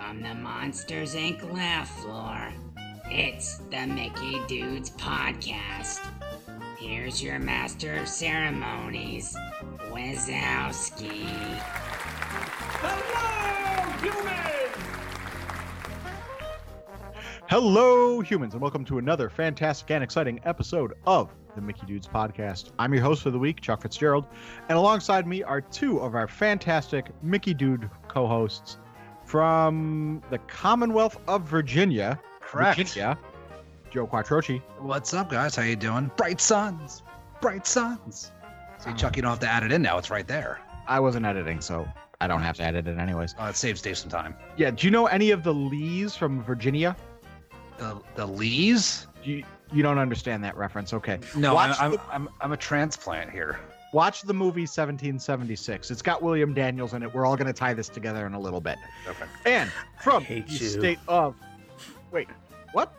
From the Monsters Inc. laugh floor, it's the Mickey Dudes Podcast. Here's your master of ceremonies, Wazowski. Hello, humans! Hello, humans, and welcome to another fantastic and exciting episode of the Mickey Dudes Podcast. I'm your host for the week, Chuck Fitzgerald, and alongside me are two of our fantastic Mickey Dude co hosts from the Commonwealth of Virginia. Correct. Virginia, Joe Quattrochi. What's up, guys? How you doing? Bright suns, bright suns. See, ah. Chuck, you don't have to add it in now. It's right there. I wasn't editing, so I don't have to edit it anyways. Oh, it saves Dave some time. Yeah, do you know any of the Lees from Virginia? The the Lees? You, you don't understand that reference. Okay. No, Watch I'm, the- I'm, I'm I'm a transplant here. Watch the movie 1776. It's got William Daniels in it. We're all going to tie this together in a little bit. Okay. And from the you. state of. Wait, what?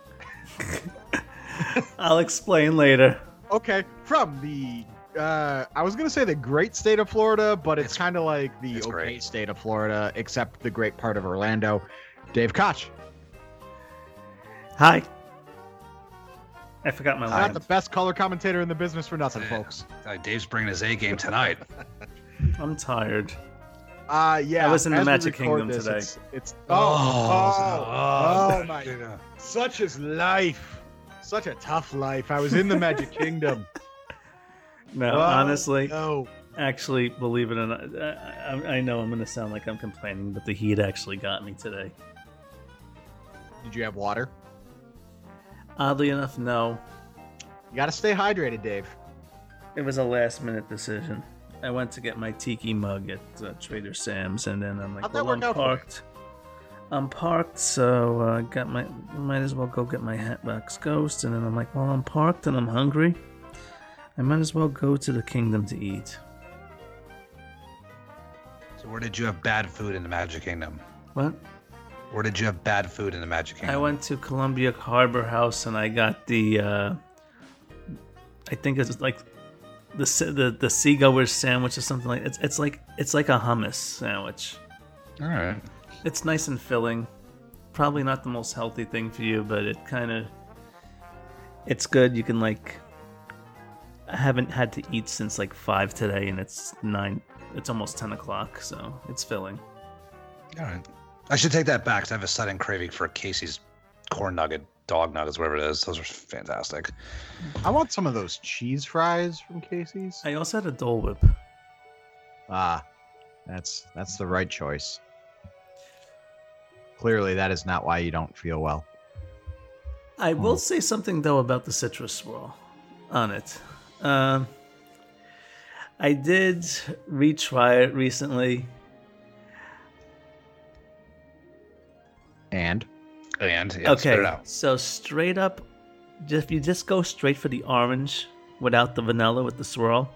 I'll explain later. Okay, from the. Uh, I was gonna say the great state of Florida, but it's, It's- kind of like the okay great. state of Florida, except the great part of Orlando. Dave Koch, Hi. I forgot my life. I'm not the best color commentator in the business for nothing, folks. Uh, Dave's bringing his A game tonight. I'm tired. Uh, yeah. I was in the Magic Kingdom this, today. It's, it's oh, oh, oh, my yeah. Such is life. Such a tough life. I was in the Magic Kingdom. No, Oh, honestly, no. actually, believe it or not, I, I, I know I'm going to sound like I'm complaining, but the heat actually got me today. Did you have water? Oddly enough, no. You got to stay hydrated, Dave. It was a last minute decision. I went to get my tiki mug at uh, Trader Sam's, and then I'm like, How'd that well, work I'm out parked. I'm parked, so uh, got my might as well go get my Hatbox Ghost, and then I'm like, well, I'm parked and I'm hungry. I might as well go to the kingdom to eat. So where did you have bad food in the Magic Kingdom? What? Where did you have bad food in the Magic Kingdom? I went to Columbia Harbor House and I got the, uh, I think it's like the the the seagoers sandwich or something like it's it's like it's like a hummus sandwich. All right. It's nice and filling. Probably not the most healthy thing for you, but it kind of it's good. You can like I haven't had to eat since like five today, and it's nine. It's almost ten o'clock, so it's filling. All right. I should take that back 'cause I have a sudden craving for Casey's corn nugget, dog nuggets, whatever it is. Those are fantastic. I want some of those cheese fries from Casey's. I also had a Dole Whip. Ah, that's that's the right choice. Clearly, that is not why you don't feel well. I will Hmm. say something though about the citrus swirl on it. Um, I did retry it recently. And And yeah, spit okay, it out. so straight up, if you just go straight for the orange without the vanilla with the swirl,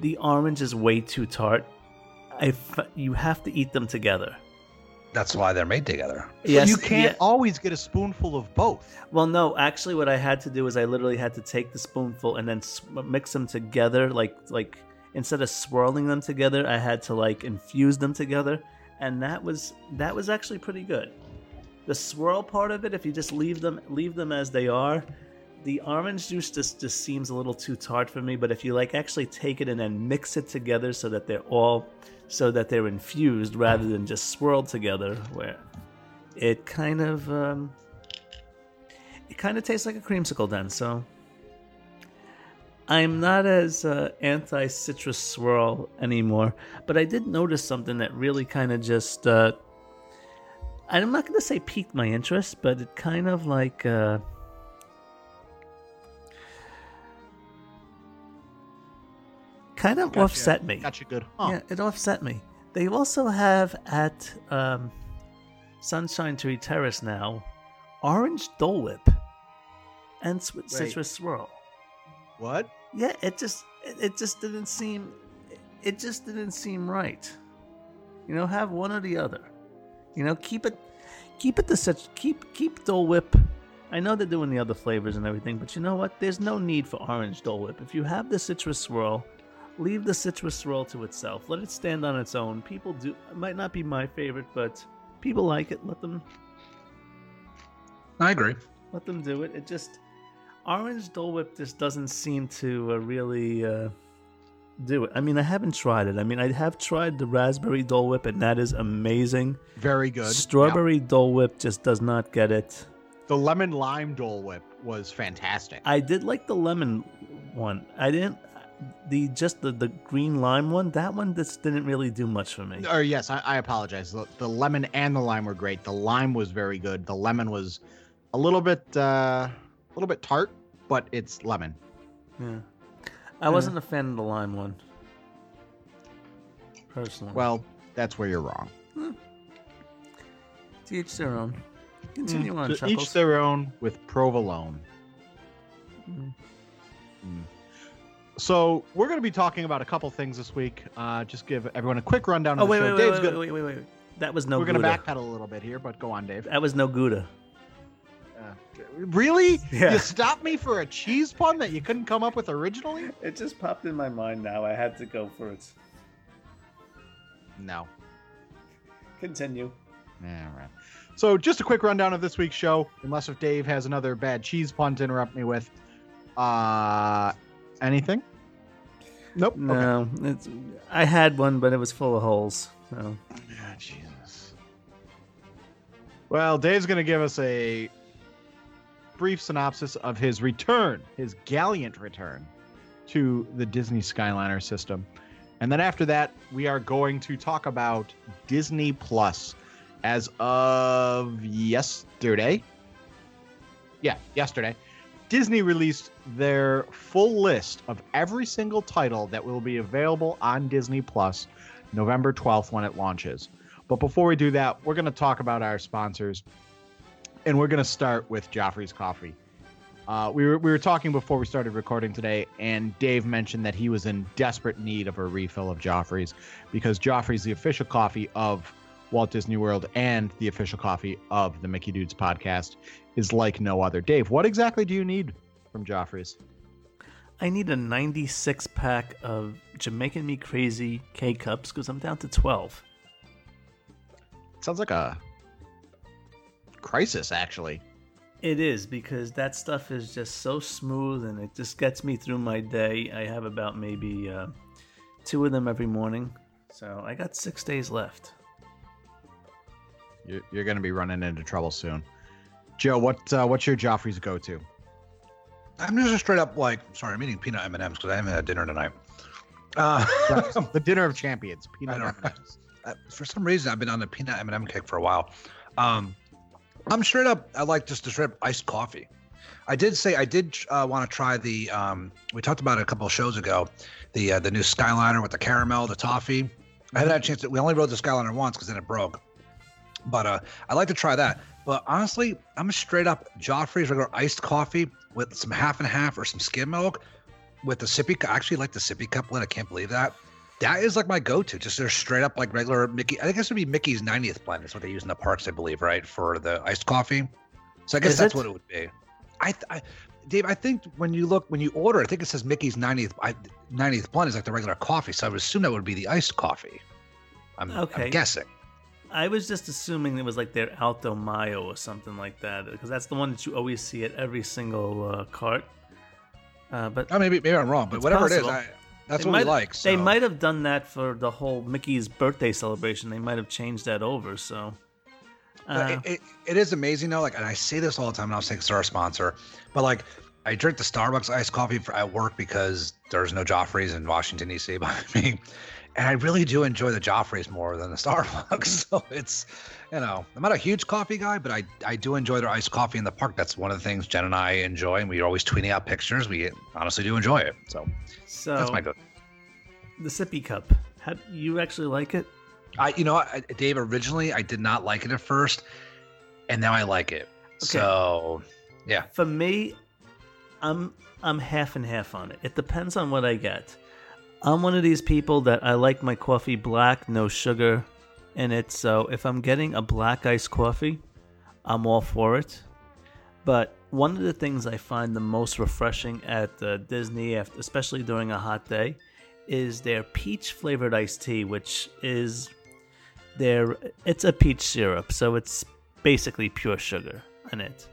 the orange is way too tart. I f- you have to eat them together. That's why they're made together. Yes, you can't yeah. always get a spoonful of both. Well, no, actually, what I had to do is I literally had to take the spoonful and then s- mix them together, like like instead of swirling them together, I had to like infuse them together, and that was that was actually pretty good. The swirl part of it, if you just leave them leave them as they are, the orange juice just just seems a little too tart for me. But if you like actually take it and then mix it together so that they're all so that they're infused rather than just swirled together, where it kind of um, it kind of tastes like a creamsicle then so i'm not as uh, anti citrus swirl anymore but i did notice something that really kind of just uh, i'm not going to say piqued my interest but it kind of like uh, kind of Gotcha. offset me Got you good. Huh. yeah, it offset me. They also have at um, Sunshine Tree Terrace now orange Dole Whip and sw- citrus swirl. What? Yeah, it just it, it just didn't seem it just didn't seem right. You know, have one or the other. You know, keep it keep it the such keep keep Dole Whip. I know they're doing the other flavors and everything, but you know what? There's no need for orange Dole Whip. If you have the citrus swirl, leave the citrus swirl to itself. Let it stand on its own. People do it might not be my favorite, but People like it. Let them I agree. let them do it. It just orange Dole Whip just doesn't seem to uh, really uh, do it. I mean, I haven't tried it. I mean, I have tried the raspberry Dole Whip, and that is amazing. Very good. Strawberry Dole Whip just does not get it. The lemon lime Dole Whip was fantastic. I did like the lemon one. I didn't the just the, the green lime one. That one just didn't really do much for me. Or yes, I, I apologize. The, the lemon and the lime were great. The lime was very good. The lemon was a little bit uh, a little bit tart, but it's lemon. Yeah, I wasn't a fan of the lime one. Personally, Well, that's where you're wrong. to each their own. Continue on, To Chuckles. each their own with provolone. Mm. Mm. So we're going to be talking about a couple things this week. Uh, just give everyone a quick rundown of Oh the wait, show. wait, wait, Dave's wait, gonna- wait, wait, wait, wait. That was no. Good. We're going to Gouda. backpedal a little bit here, but go on, Dave. That was no Gouda. Really? Yeah. You stopped me for a cheese pun that you couldn't come up with originally? It just popped in my mind now. I had to go for it. No. Continue. All right. So just a quick rundown of this week's show, unless if Dave has another bad cheese pun to interrupt me with. Uh, anything? Nope. Okay. No, it's, I had one, but it was full of holes. So. Ah, Jesus. Well, Dave's going to give us a brief synopsis of his return, his gallant return to the Disney Skyliner system. And then after that, we are going to talk about Disney Plus as of yesterday. Yeah, yesterday. Disney released their full list of every single title that will be available on Disney Plus November 12th when it launches. But before we do that, we're going to talk about our sponsors. And we're going to start with Joffrey's Coffee. Uh, we, were, we were talking before we started recording today, and Dave mentioned that he was in desperate need of a refill of Joffrey's because Joffrey's the official coffee of Walt Disney World and the official coffee of the Mickey Dudes podcast is like no other. Dave, what exactly do you need from Joffrey's? I need a 96 pack of Jamaican Me Crazy K cups because I'm down to 12. sounds like a crisis, actually. It is because that stuff is just so smooth and it just gets me through my day. I have about maybe uh, two of them every morning. So I got six days left. You're, you're going to be running into trouble soon. Joe, what uh, what's your Joffrey's go to? I'm just straight up like, sorry, I'm eating peanut M&Ms because I haven't had dinner tonight. Uh, the dinner of champions, peanut I. M&Ms. uh, for some reason, I've been on the peanut M&M kick for a while. Um, I'm straight up. I like just the straight up iced coffee. I did say I did uh, want to try the. Um, we talked about it a couple shows ago. The uh, the new Skyliner with the caramel, the toffee. I haven't had a chance to. We only rode the Skyliner once because then it broke. But uh, I'd like to try that. But honestly, I'm a straight up Joffrey's regular iced coffee with some half and half or some skim milk with the sippy. I actually like the sippy couplet. I can't believe that. That is like my go-to. Just their straight up like regular Mickey. I think this would be Mickey's 90th blend. That's what they use in the parks, I believe, right, for the iced coffee. So I guess Is that's it? what it would be. I, th- I, Dave, I think when you look when you order, I think it says Mickey's 90th I, 90th blend is like the regular coffee. So I would assume that would be the iced coffee. I'm, Okay. I'm guessing. I was just assuming it was like their Alto Mayo or something like that because that's the one that you always see at every single uh, cart. Uh, but Oh, maybe maybe I'm wrong, but whatever possible. it is, I, that's They what we might- like. They might have done that for the whole Mickey's birthday celebration. They might have changed that over. So, uh, it, it, it is amazing though. Like, and I say this all the time, and I'll say it's our sponsor, but like, I drink the Starbucks iced coffee for at work because there's no Joffrey's in Washington D.C. by me, and I really do enjoy the Joffrey's more than the Starbucks. So it's, you know, I'm not a huge coffee guy, but I I do enjoy their iced coffee in the park. That's one of the things Jen and I enjoy, and we're always tweeting out pictures. We honestly do enjoy it. So so that's my go. the sippy cup. How, you actually like it? I, you know, I- Dave. Originally, I did not like it at first, and now I like it. So, yeah. For me, I'm I'm half and half on it. It depends on what I get. I'm one of these people that I like my coffee black, no sugar in it. So if I'm getting a black iced coffee, I'm all for it. But one of the things I find the most refreshing at uh, Disney, especially during a hot day, is their peach flavored iced tea, which is they're it's a peach syrup, so it's basically pure sugar in it.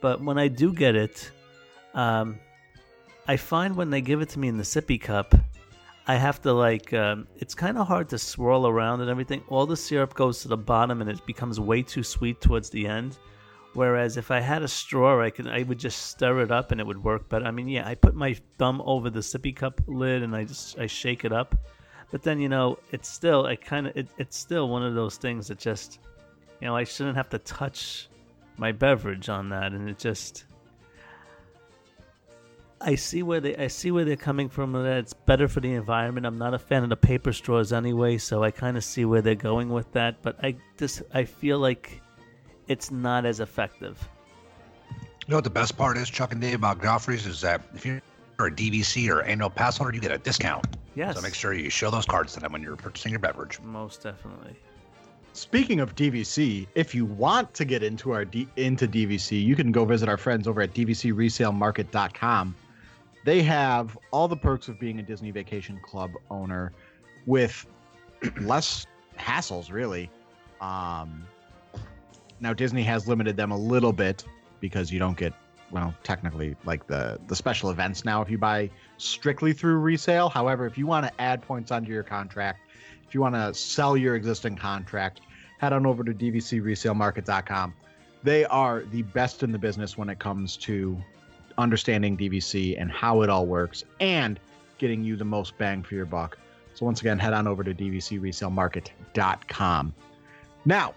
But when I do get it, um, I find when they give it to me in the sippy cup, I have to like um, it's kind of hard to swirl around and everything. All the syrup goes to the bottom and it becomes way too sweet towards the end. Whereas if I had a straw, I could I would just stir it up and it would work better. I mean, yeah, I put my thumb over the sippy cup lid and I just I shake it up, but then you know it's still I kind of it, it's still one of those things that just you know I shouldn't have to touch my beverage on that, and it just I see where they I see where they're coming from. That it's better for the environment. I'm not a fan of the paper straws anyway, so I kind of see where they're going with that. But I just I feel like it's not as effective. You know what the best part is, Chuck and Dave, about Joffrey's is that if you're a DVC or annual pass holder, you get a discount. Yes, So make sure you show those cards to them when you're purchasing your beverage. most definitely. Speaking of DVC, if you want to get into our D- into DVC, you can go visit our friends over at dvcresalemarket.com. They have all the perks of being a Disney Vacation Club owner with less hassles, really. Um, now Disney has limited them a little bit because you don't get well, technically like the the special events now if you buy strictly through resale. However, if you want to add points onto your contract, if you want to sell your existing contract, head on over to dvcresalemarket.com. They are the best in the business when it comes to understanding DVC and how it all works and getting you the most bang for your buck. So once again, head on over to dvcresalemarket.com. Now,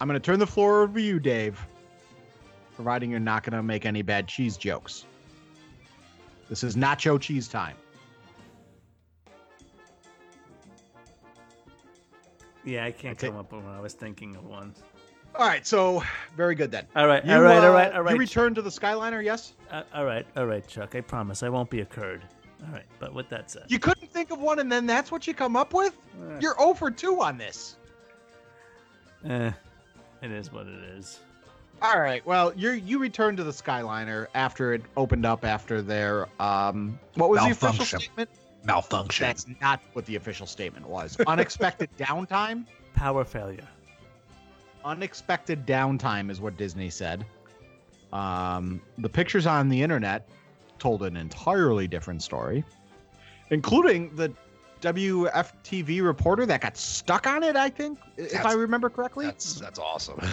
I'm going to turn the floor over to you, Dave, providing you're not going to make any bad cheese jokes. This is nacho cheese time. Yeah, I can't come up with one. I was thinking of one. All right, so very good then. All right, You, all right, all uh, right, all right. You return to the Skyliner, yes? Uh, all right, all right, Chuck. I promise I won't be a curd. All right, but with that said, You couldn't think of one, and then that's what you come up with? eh, You're 0 for 2 on this. eh, it is what it is. All right. Well, you you returned to the Skyliner after it opened up after their um. What was the official Malfunction. statement? Malfunction. That's not what the official statement was. Unexpected downtime. Power failure. Unexpected downtime is what Disney said. Um, the pictures on the internet told an entirely different story, including the WFTV reporter that got stuck on it. I think, if I remember correctly. That's that's awesome.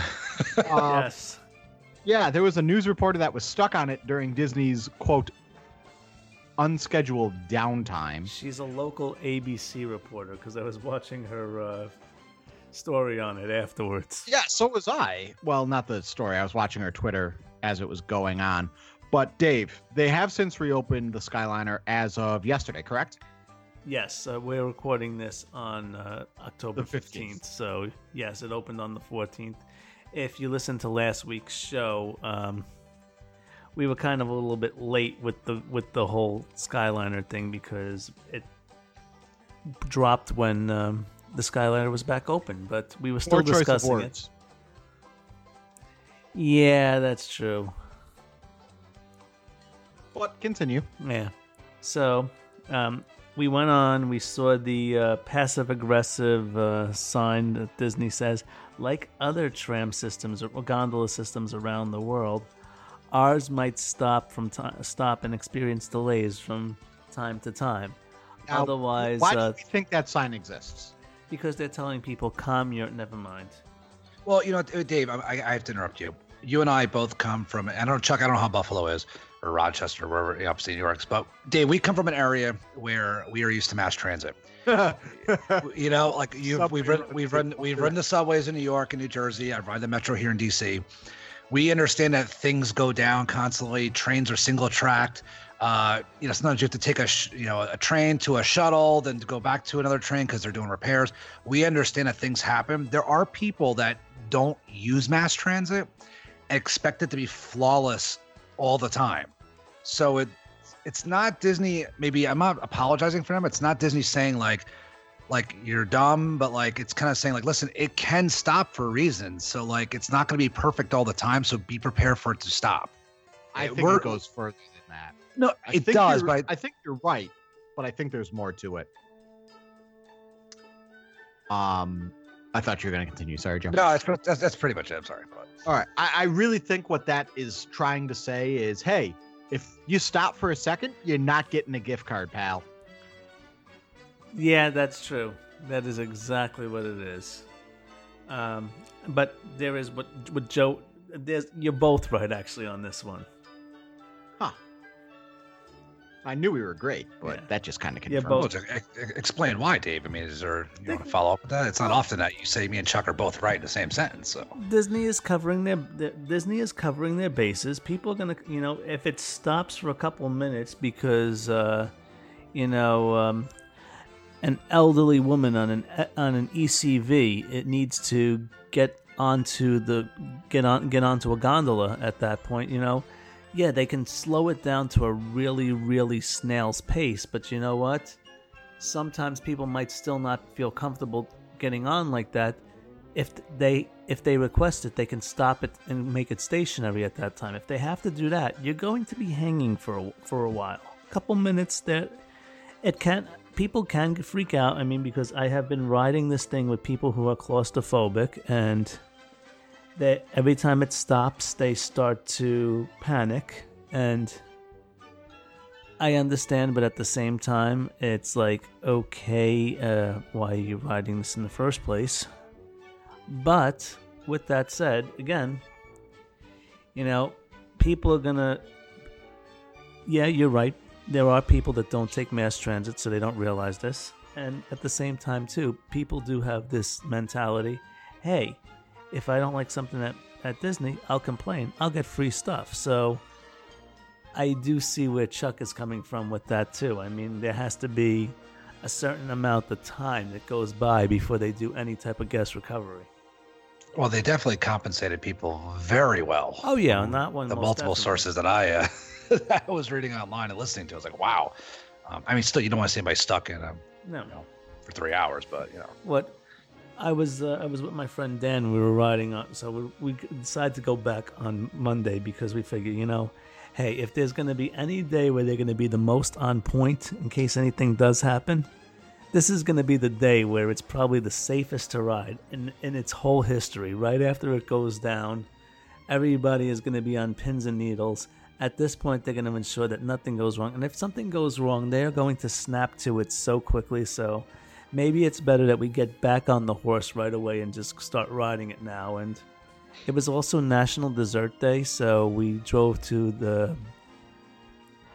Uh, yes. Yeah, there was a news reporter that was stuck on it during Disney's quote unscheduled downtime. She's a local ABC reporter because I was watching her uh, story on it afterwards. Yeah, so was I. Well, not the story. I was watching her Twitter as it was going on. But Dave, they have since reopened the Skyliner as of yesterday, correct? Yes, uh, we're recording this on uh, October 15th. 15th. So, yes, it opened on the 14th. If you listen to last week's show, um, we were kind of a little bit late with the with the whole Skyliner thing because it dropped when um, the Skyliner was back open, but we were still Poor choice of discussing it. Yeah, that's true. But continue. Yeah. So um, we went on. We saw the uh, passive aggressive uh, sign that Disney says, like other tram systems or gondola systems around the world, ours might stop from time stop and experience delays from time to time. Now, Otherwise, Why uh, do you think that sign exists? Because they're telling people, "Calm your." Never mind. Well, you know, Dave, I, I I have to interrupt you. You and I both come from. I don't know, Chuck. I don't know how Buffalo is or Rochester, or wherever you know, upstate New York. But Dave, we come from an area where we are used to mass transit. You know, like you, we've run, we've run, we've run the subways in New York and New Jersey. I've run the metro here in DC. We understand that things go down constantly. Trains are single tracked. Uh, you know, sometimes you have to take a, sh- you know, a train to a shuttle, then to go back to another train because they're doing repairs. We understand that things happen. There are people that don't use mass transit and expect it to be flawless all the time. So it, it's not Disney. Maybe I'm not apologizing for them. It's not Disney saying like, like you're dumb, but like it's kind of saying like, listen, it can stop for reasons. So like, it's not going to be perfect all the time. So be prepared for it to stop. I think it goes further. No, I it think does, you're- but I think you're right, but I think there's more to it. Um, I thought you were going to continue. Sorry, Jim. No, that's, that's that's pretty much it. I'm sorry, but All right. I, I really think what that is trying to say is, hey, if you stop for a second, you're not getting a gift card, pal. Yeah, that's true. That is exactly what it is. Um, but there is what what Joe. There's you're both right actually on this one. Huh. I knew we were great, but Yeah. that just kind of Yeah, confirmed. both- well, to ex- ex- explain why, Dave. I mean, is there you want to follow up with that? It's not often that you say me and Chuck are both right in the same sentence. So Disney is covering their, their Disney is covering their bases. People are gonna, you know, if it stops for a couple of minutes because, uh, you know, um, an elderly woman on an on an ECV, it needs to get onto the get on get onto a gondola at that point. You know, yeah, they can slow it down to a really really snail's pace, but you know what? Sometimes people might still not feel comfortable getting on like that if they if they request it, they can stop it and make it stationary at that time. If they have to do that, you're going to be hanging for a, for a while. A couple minutes there, it can people can freak out. I mean, because I have been riding this thing with people who are claustrophobic, and they every time it stops, they start to panic and. I understand, but at the same time, it's like, okay, uh, why are you riding this in the first place? But with that said, again, you know, people are gonna. Yeah, you're right. There are people that don't take mass transit, so they don't realize this. And at the same time, too, people do have this mentality hey, if I don't like something at, at Disney, I'll complain. I'll get free stuff. So I do see where Chuck is coming from with that, too. I mean, there has to be a certain amount of time that goes by before they do any type of guest recovery. well, they definitely compensated people very well. Oh yeah, on that one. the multiple definitely. sources that I uh, that I was reading online and listening to, I was like, wow. Um, I mean, still, you don't want to see anybody stuck in a, No, you know, for three hours, but you know, what I was uh, I was with my friend Dan. We were riding on, so we, we decided to go back on Monday because we figured, you know, hey, if there's going to be any day where they're going to be the most on point in case anything does happen, this is going to be the day where it's probably the safest to ride in in its whole history. Right after it goes down, everybody is going to be on pins and needles. At this point, they're going to ensure that nothing goes wrong. And if something goes wrong, they're going to snap to it so quickly. So maybe it's better that we get back on the horse right away and just start riding it now. And it was also National Dessert Day, so we drove to the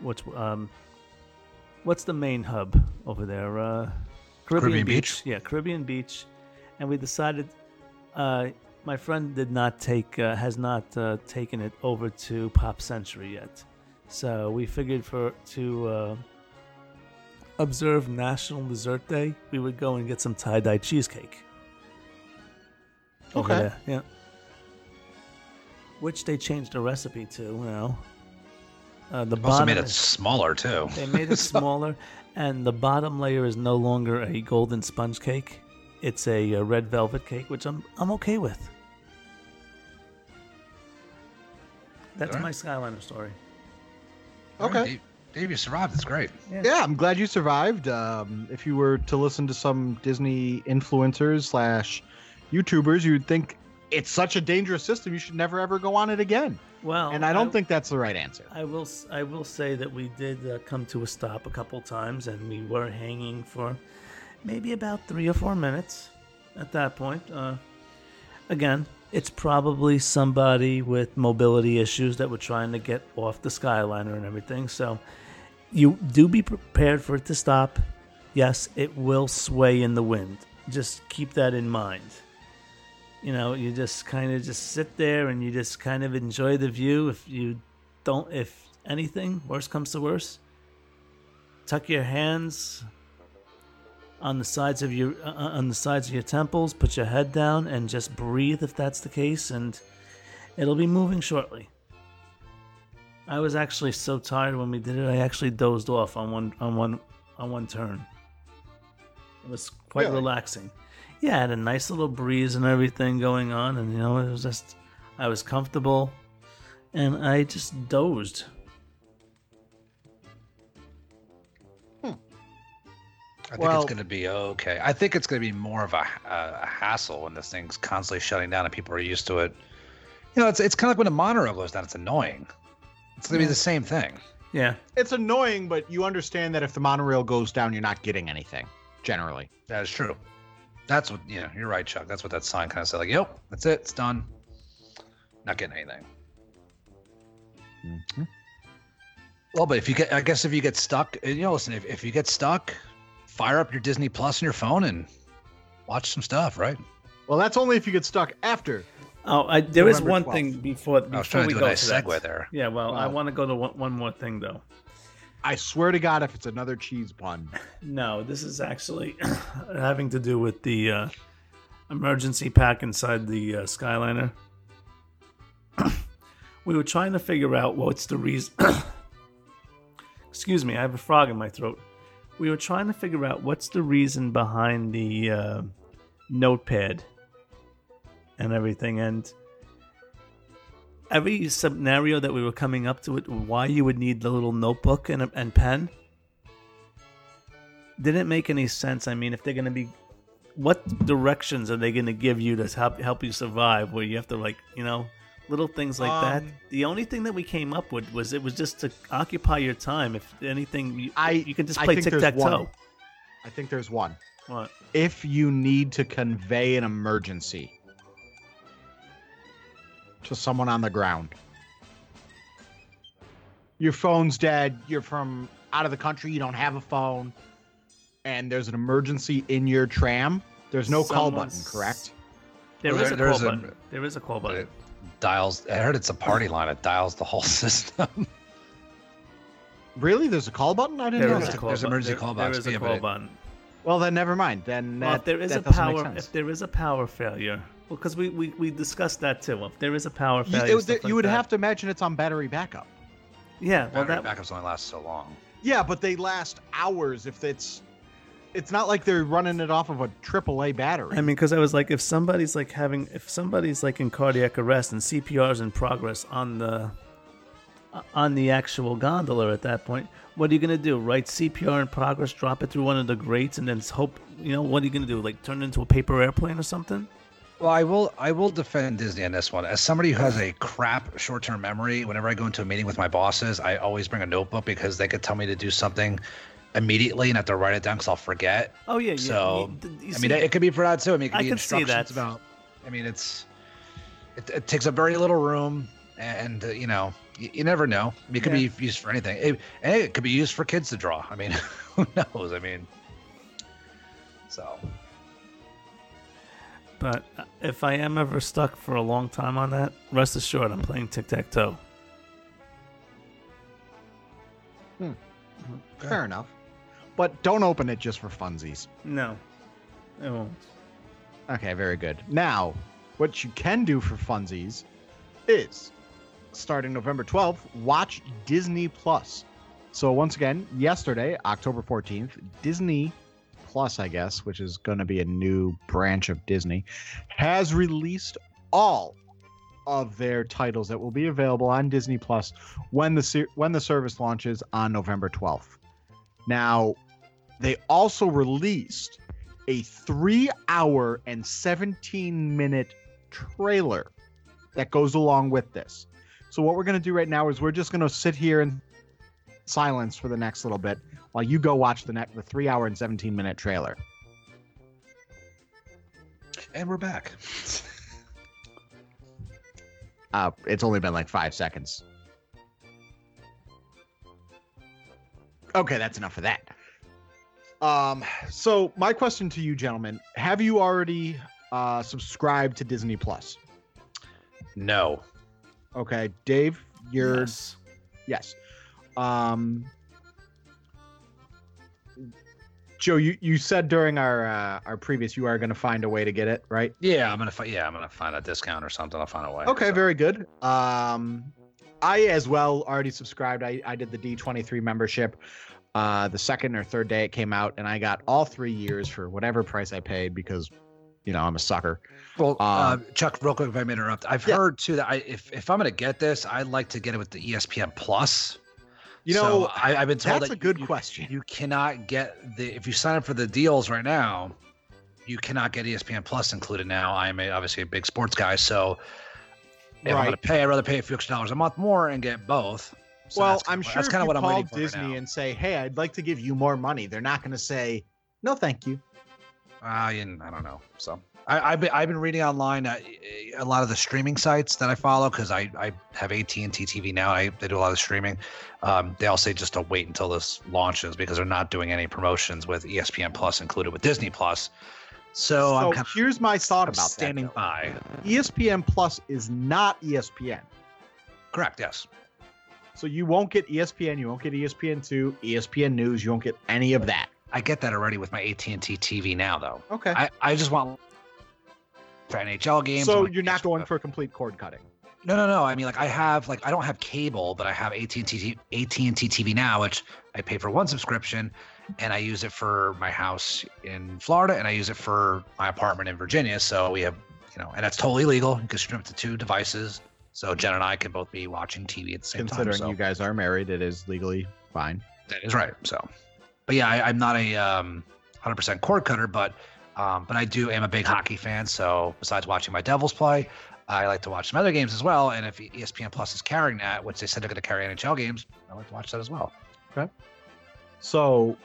what's um what's the main hub over there? Uh, Caribbean, Caribbean Beach. Beach? Yeah, Caribbean Beach, and we decided. Uh, my friend did not take uh, has not uh, taken it over to Pop Century yet, so we figured for to uh, observe National Dessert Day, we would go and get some tie dye cheesecake. Over Okay. there, yeah. Which they changed the recipe to, you know. Uh, the They've also bottom made it is- smaller too. they made it smaller, and the bottom layer is no longer a golden sponge cake. It's a, uh red velvet cake, which I'm I'm okay with. That's Alright. my Skyliner story. All right, Okay. Dave, Dave, you survived. It's great. Yeah, I'm glad you survived. Um, if you were to listen to some Disney influencers slash YouTubers, you'd think it's such a dangerous system. You should never ever go on it again. Well, And I don't think that's the right answer. I will s- I will say that we did uh, come to a stop a couple times, and we were hanging for maybe about three or four minutes. At that point, uh, again, it's probably somebody with mobility issues that were trying to get off the Skyliner and everything. So, you do be prepared for it to stop. Yes, it will sway in the wind. Just keep that in mind you know you just kind of just sit there and you just kind of enjoy the view if you don't if anything worse comes to worse tuck your hands on the sides of your uh, on the sides of your temples put your head down and just breathe if that's the case and it'll be moving shortly i was actually so tired when we did it i actually dozed off on one on one on one turn it was quite Really? relaxing yeah, I had a nice little breeze and everything going on, and you know, it was just, I was comfortable, and I just dozed. Hmm. I think Well- it's going to be okay. I think it's going to be more of a, a, a hassle when this thing's constantly shutting down and people are used to it. You know, it's it's kind of like when a monorail goes down. It's annoying. It's going to be the same thing. Yeah. It's annoying, but you understand that if the monorail goes down, you're not getting anything generally. That is true. That's what you know. You're right, Chuck. That's what that sign kind of said. Like, yep, that's it. It's done. Not getting anything. Mm-hmm. Well, but if you get, I guess if you get stuck, eh, you know, listen, if, if you get stuck, fire up your Disney Plus on your phone and watch some stuff, right? Well, that's only if you get stuck after. Oh, I, there is November one 12th. thing before I was before trying to we do go a nice to that. there. Yeah, well, I Wow. want to go to one, one more thing though. I swear to God, if it's another cheese pun, No, this is actually having to do with the uh, emergency pack inside the uh, Skyliner. we were trying to figure out what's the reason. Excuse me, I have a frog in my throat. We were trying to figure out what's the reason behind the uh, notepad and everything, and every scenario that we were coming up to it, why you would need the little notebook and, and pen didn't make any sense. I mean, if they're going to be, what directions are they going to give you to help help you survive? Where you have to like, you know, little things like that. Um, The only thing that we came up with was it was just to occupy your time. If anything, you, I- you can just play tic tac toe. I think there's one. What? If you need to convey an emergency to someone on the ground, your phone's dead, you're from out of the country, you don't have a phone, and there's an emergency in your tram, there's no call button, correct? There Well, is there- a call there's a- button. there is a call button. it dials. I heard it's a party line. It dials the whole system. Really? There's a call button? I didn't There know there's a that. a- call there's button. emergency There- call There box, is a yeah, but call it- button. Well, then never mind. Then Well, that, if there is that a power, if there is a power failure, well, because we, we we discussed that too. If there is a power You, failure, it was- like you would that- have to imagine it's on battery backup. Yeah, well, Battery that backups only last so long. Yeah, but they last hours if it's it's not like they're running it off of a AAA battery. I mean, because I was like, if somebody's like having, if somebody's like in cardiac arrest and CPR is in progress on the, uh, on the actual gondola at that point, what are you gonna do? Write CPR in progress, drop it through one of the grates, and then hope, you know, what are you gonna do? Like turn it into a paper airplane or something? Well, I will. I will defend Disney on this one. As somebody who has a crap short-term memory, whenever I go into a meeting with my bosses, I always bring a notebook because they could tell me to do something immediately and have to write it down because I'll forget. Oh yeah, yeah. So, you- you I mean, it could be for that too. I mean, it could I be can see that. about. I mean, it's it, it takes up very little room, and uh, you know, you, you never know. I mean, it could Yeah. be used for anything. It, and it could be used for kids to draw. I mean, who knows? I mean, so But uh, if I am ever stuck for a long time on that, rest assured, I'm playing tic tac toe. Fair enough. But don't open it just for funsies. No, it won't. Okay, very good. Now, what you can do for funsies is starting November 12th, watch Disney Plus. So once again, yesterday, October 14th, Disney Plus, I guess, which is going to be a new branch of Disney, has released all of their titles that will be available on Disney Plus when the ser- when the service launches on November 12th. Now, they also released a three hour and 17 minute trailer that goes along with this. So, what we're going to do right now is we're just going to sit here in silence for the next little bit while you go watch the, next, the three hour and 17 minute trailer. and we're back. Uh, it's only been like five seconds. Okay, that's enough of that. Um, so my question to you, gentlemen, have you already uh, subscribed to Disney Plus? No. Okay, Dave, you're Yes. Yes. Um Joe, you, you said during our uh, our previous you are going to find a way to get it, right? Yeah, I'm gonna find. Yeah, I'm gonna find a discount or something. I'll find a way. Okay, so. very good. Um I as well already subscribed. I, I did the D23 membership uh the second or third day it came out and I got all 3 years for whatever price I paid because you know, I'm a sucker. Well, uh, Um, Chuck, real quick, if I may interrupt, I've Yeah. heard too that I, if if I'm gonna get this, I'd like to get it with the ESPN Plus. You know, So I, I've been told that's that a good you, question. You cannot get the if you sign up for the deals right now, you cannot get ESPN Plus included now. I'm a, obviously a big sports guy, so if I'm gonna pay, I'd rather pay a few extra dollars a month more and get both. So well, I'm sure that's if kind of you what I'm waiting for right Disney now. and say, "Hey, I'd like to give you more money," they're not going to say, "No, thank you." I and I don't know. So I, I've been I've been reading online uh, a lot of the streaming sites that I follow because I, I have AT and T TV now. I they do a lot of streaming. Um, they all say just to wait until this launches because they're not doing any promotions with ESPN Plus included with Disney Plus. So, I'm So kind here's my thought of about standing that. by. ESPN Plus is not ESPN. Correct. Yes. So you won't get ESPN, you won't get ESPN two, ESPN News, you won't get any of that. I get that already with my AT and T TV now though. Okay. I, I just want for NHL games. so like you're not going for complete cord cutting. No, no, no. I mean, like I have, like I don't have cable, but I have AT and T, AT and T TV now, which I pay for one subscription, and I use it for my house in Florida, and I use it for my apartment in Virginia. So we have, you know, and that's totally legal. You can stream it to two devices, so Jen and I can both be watching TV at the same Considering time. So you guys are married, it is legally fine. that is right. So, but yeah, I, I'm not a um, 100% cord cutter, but um, but I do am a big hockey fan. So besides watching my Devils play, I like to watch some other games as well. And if ESPN Plus is carrying that, which they said they're going to carry NHL games, I like to watch that as well. Okay. So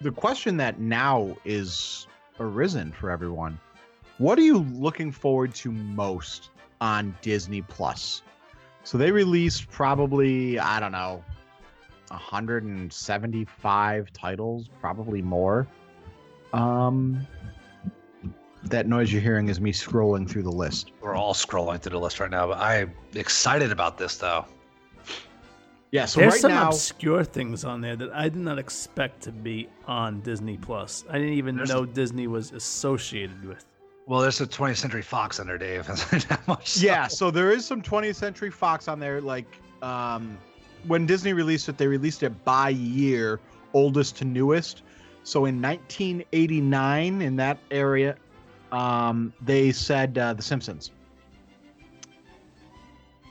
the question that now is arisen for everyone what are you looking forward to most on Disney Plus? So they released probably, I don't know, 175 titles, probably more. Um that noise you're hearing is me scrolling through the list. We're all scrolling through the list right now, but I'm excited about this though. Yeah, so There's right some now obscure things on there that I did not expect to be on Disney Plus. I didn't even know Disney was associated with. Well, there's a 20th Century Fox under Dave. Yeah, so there is some 20th Century Fox on there. Like, um, when Disney released it, they released it by year, oldest to newest. So in 1989, in that area, um, they said uh, The Simpsons.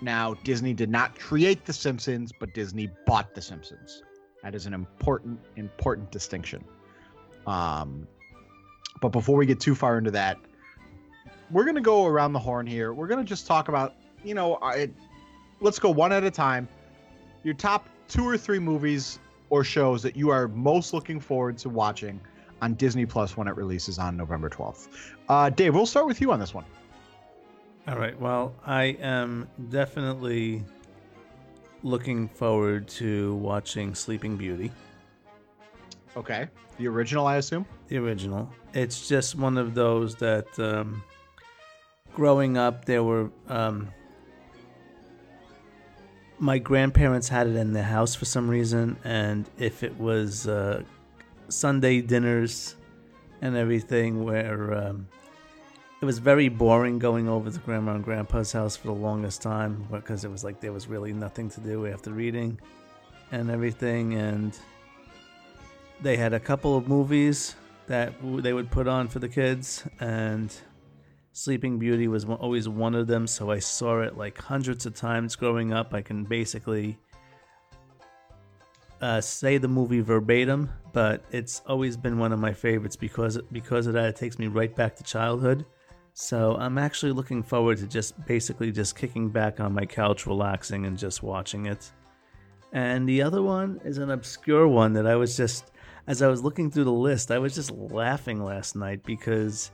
Now, Disney did not create The Simpsons, but Disney bought The Simpsons. That is an important, important distinction. Um, but before we get too far into that, we're going to go around the horn here. We're going to just talk about, you know, I, let's go one at a time. Your top two or three movies or shows that you are most looking forward to watching on Disney Plus when it releases on November 12th. Uh, Dave, we'll start with you on this one. All right. Well, I am definitely looking forward to watching Sleeping Beauty, Okay. The original, I assume? the original. It's just one of those that um, growing up, there were. Um, my grandparents had it in the house for some reason, and if it was uh, Sunday dinners and everything, where um, it was very boring going over to grandma and grandpa's house for the longest time because it was like there was really nothing to do after reading and everything and they had a couple of movies that they would put on for the kids and sleeping beauty was always one of them so i saw it like hundreds of times growing up. I can basically uh, say the movie verbatim, but it's always been one of my favorites because because of that. It takes me right back to childhood. So I'm actually looking forward to just basically just kicking back on my couch, relaxing, and just watching it. And the other one is an obscure one that I was just, as I was looking through the list, I was just laughing last night because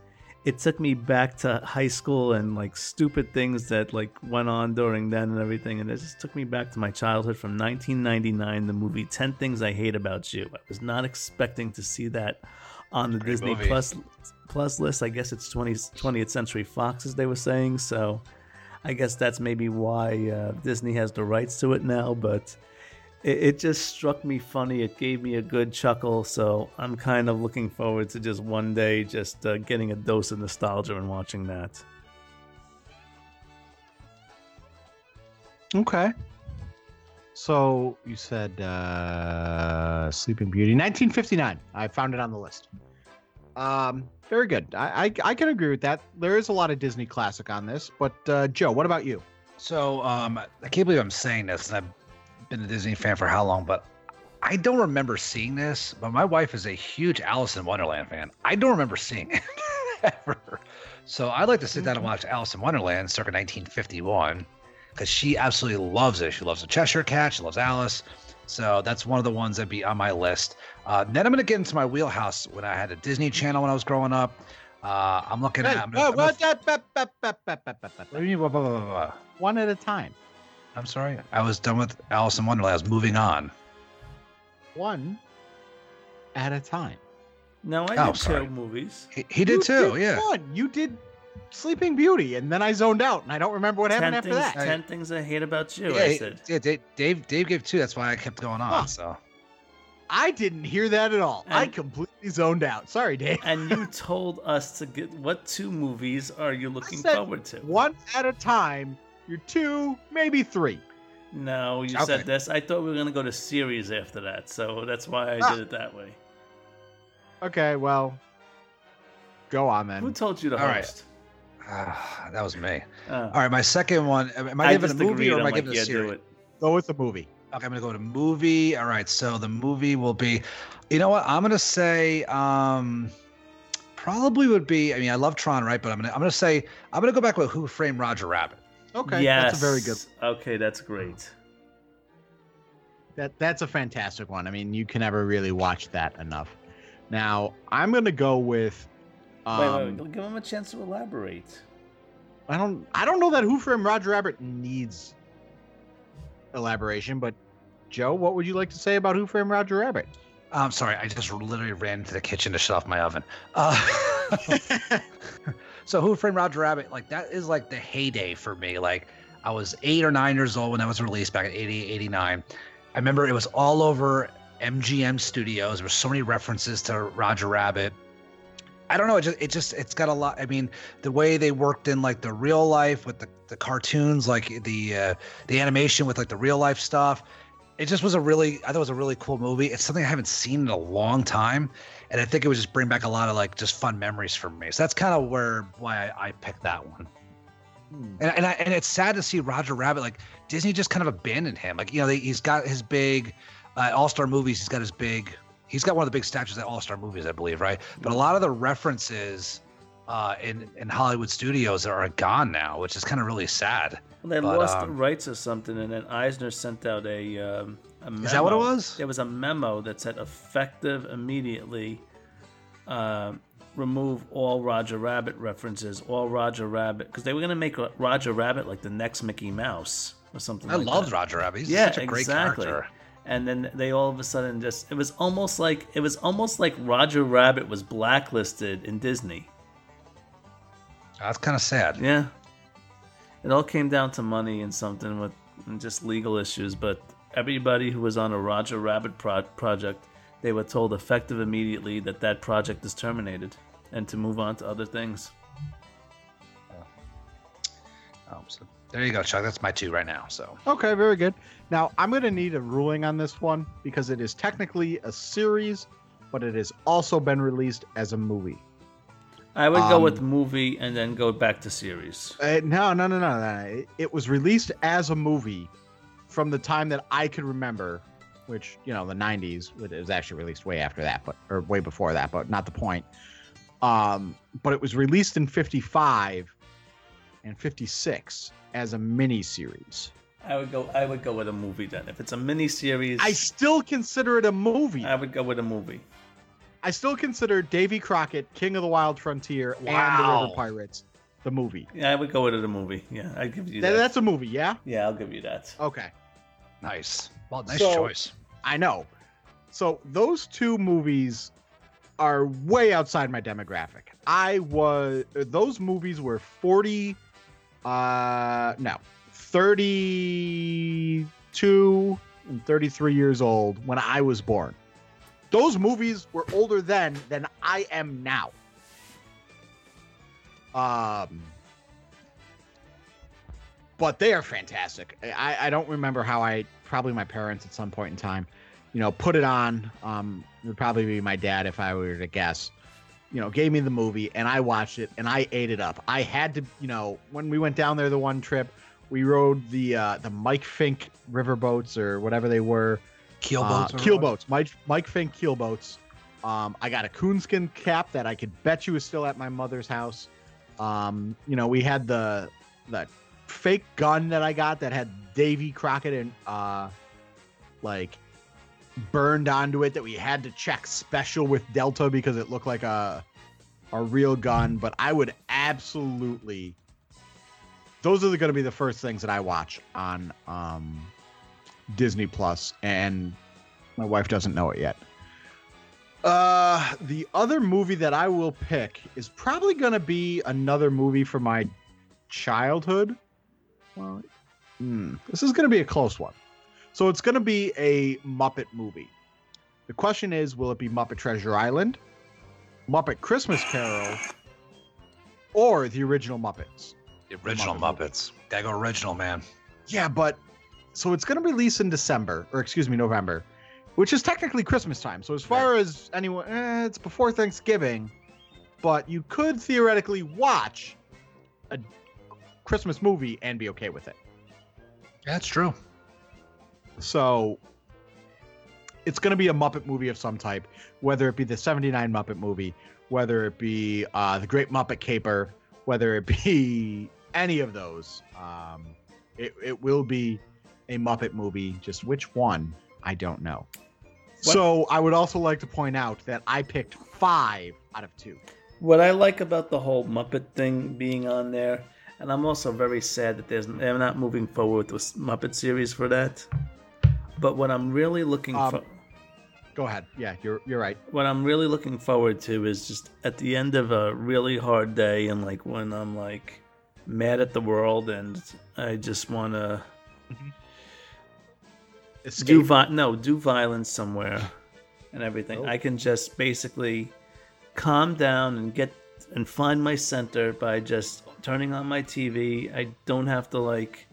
it took me back to high school and like stupid things that like went on during then and everything and it just took me back to my childhood from 1999 the movie 10 things i hate about you i was not expecting to see that on the Great disney movie. plus plus list i guess it's 20, 20th century fox as they were saying so i guess that's maybe why uh, disney has the rights to it now but it, it just struck me funny. It gave me a good chuckle. So I'm kind of looking forward to just one day just uh, getting a dose of nostalgia and watching that. Okay. So you said uh, Sleeping Beauty, 1959. I found it on the list. Um, very good. I, I I can agree with that. There is a lot of Disney classic on this, but uh, Joe, what about you? So um, I can't believe I'm saying this, and I've been a Disney fan for how long, but I don't remember seeing this. But my wife is a huge Alice in Wonderland fan. I don't remember seeing it ever. So I'd like to sit down and watch Alice in Wonderland circa 1951 because she absolutely loves it. She loves the Cheshire Cat. She loves Alice. So that's one of the ones that'd be on my list. Uh, then I'm going to get into my wheelhouse when I had a Disney Channel when I was growing up. Uh, I'm looking Hey, at. I'm, I'm- that- that- that-? One at a time. I'm sorry. I was done with Alice in Wonderland. I was moving on. One at a time. No, I Oh, did sorry. two movies. He, he did You too. yeah. One. You did Sleeping Beauty, and then I zoned out, and I don't remember what happened ten after that. Ten things I hate about you. Yeah, I said. yeah, Dave, Dave, Dave gave two. That's why I kept going on. Huh. So I didn't hear that at all. I completely zoned out. Sorry, Dave. And you told us to get what two movies are you looking said forward to? One at a time. You're two, maybe three. No, you Okay. said this. I thought we were gonna go to series after that, so that's why I Ah. did it that way. Okay, well, go on man. Who told you to All right. host? ah, that was me. Oh. All right, my second one. Am I I giving a movie agreed. or am I'm I like, giving yeah, a do series? it. Go with the movie. Okay, I'm gonna go to movie. All right, so the movie will be. You know what? I'm gonna say. um Probably would be. I mean, I love Tron, right? But I'm gonna. I'm gonna say. I'm gonna go back with Who Framed Roger Rabbit. Okay, yes. that's a very good. Okay, that's great. That that's a fantastic one. I mean, you can never really watch that enough. Now, I'm gonna go with. Um, wait, wait, wait, give him a chance to elaborate. I don't. I don't know that Who Framed Roger Rabbit needs elaboration, but Joe, what would you like to say about Who Framed Roger Rabbit? I'm sorry. I just literally ran to the kitchen to shut off my oven. Uh, so Who Framed Roger Rabbit? Like that is like the heyday for me. Like I was eight or nine years old when that was released back in 88, 89. I remember it was all over MGM Studios. There were so many references to Roger Rabbit. I don't know. It just, it just, it's got a lot. I mean, the way they worked in like the real life with the, the cartoons, like the, uh, the animation with like the real life stuff. It just was a really, I thought it was a really cool movie. It's something I haven't seen in a long time. And I think it would just bring back a lot of like just fun memories for me. So that's kind of where, why I, I picked that one. Hmm. And, and, I, and it's sad to see Roger Rabbit, like Disney just kind of abandoned him. Like, you know, they, he's got his big uh, All Star movies. He's got his big, he's got one of the big statues at All Star movies, I believe, right? But a lot of the references uh, in, in Hollywood studios are gone now, which is kind of really sad. Well, they But, lost the um, rights or something, and then Eisner sent out a, um. Is that what it was? There was a memo that said effective immediately. Uh, remove all Roger Rabbit references, all Roger Rabbit, because they were gonna make Roger Rabbit like the next Mickey Mouse or something. I like loved that. Roger Rabbit. He's Yeah, such a great exactly. character. And then they all of a sudden just it was almost like it was almost like Roger Rabbit was blacklisted in Disney. That's kind of sad. Yeah. It all came down to money and something with and just legal issues, but everybody who was on a Roger Rabbit pro- project, they were told effective immediately that that project is terminated and to move on to other things. Um, so there you go, Chuck. That's my two right now. So Okay, very good. Now I'm going to need a ruling on this one because it is technically a series, but it has also been released as a movie. I would go Um, with movie and then go back to series. Uh, no, no, no, no, no. It, it was released as a movie from the time that I could remember, which you know the '90s. It was actually released way after that, but or way before that, but not the point. Um, but it was released in '55 and '56 as a mini series. I would go I would go with a movie then. If it's a mini series, I still consider it a movie. I would go with a movie. I still consider Davy Crockett, King of the Wild Frontier, and the River Pirates the movie. Yeah, I would go with it a movie. Yeah, I'd give you That, that. that's a movie, yeah. Yeah, I'll give you that. Okay. Nice. Well, nice So- choice. I know. So those two movies are way outside my demographic. I was those movies were 40 uh no, 32 and 33 years old when I was born. Those movies were older then than I am now. Um but they are fantastic. I, I don't remember how I probably my parents at some point in time, you know, put it on. Um, it would probably be my dad if I were to guess. You know, gave me the movie and I watched it and I ate it up. I had to, you know, when we went down there the one trip, We rode the uh, the Mike Fink riverboats or whatever they were. Keel Uh, boats. or keel boats. Mike Mike Fink keel boats. Um, I got a coonskin cap that I could bet you is still at my mother's house. Um, you know, we had the the fake gun that I got that had Davy Crockett and uh, like burned onto it that we had to check special with Delta because it looked like a a real gun. But I would absolutely. Those are going to be the first things that I watch on um, Disney Plus, and my wife doesn't know it yet. Uh, the other movie that I will pick is probably going to be another movie from my childhood. Well, hmm, this is going to be a close one. So it's going to be a Muppet movie. The question is, will it be Muppet Treasure Island, Muppet Christmas Carol, or the original Muppets? The original Muppet Muppets. Gotta go original, man. Yeah, but so it's going to release in December, or excuse me, November, which is technically Christmas time. So as far as anyone, eh, it's before Thanksgiving, but you could theoretically watch a Christmas movie and be okay with it. That's true. So it's going to be a Muppet movie of some type, whether it be the 79 Muppet movie, whether it be uh, the Great Muppet Caper, whether it be any of those. Um, it, it will be a Muppet movie. Just which one, I don't know. So I would also like to point out that I picked five out of two. What I like about the whole Muppet thing being on there, and I'm also very sad that there's they're not moving forward with this Muppet series for that. But what I'm really looking Um, for, Go ahead. Yeah, you're you're right. what I'm really looking forward to is just at the end of a really hard day, and like when I'm like mad at the world, and I just want to do vi- no do violence somewhere and everything. Oh. I can just basically calm down and get and find my center by just turning on my TV. I don't have to like.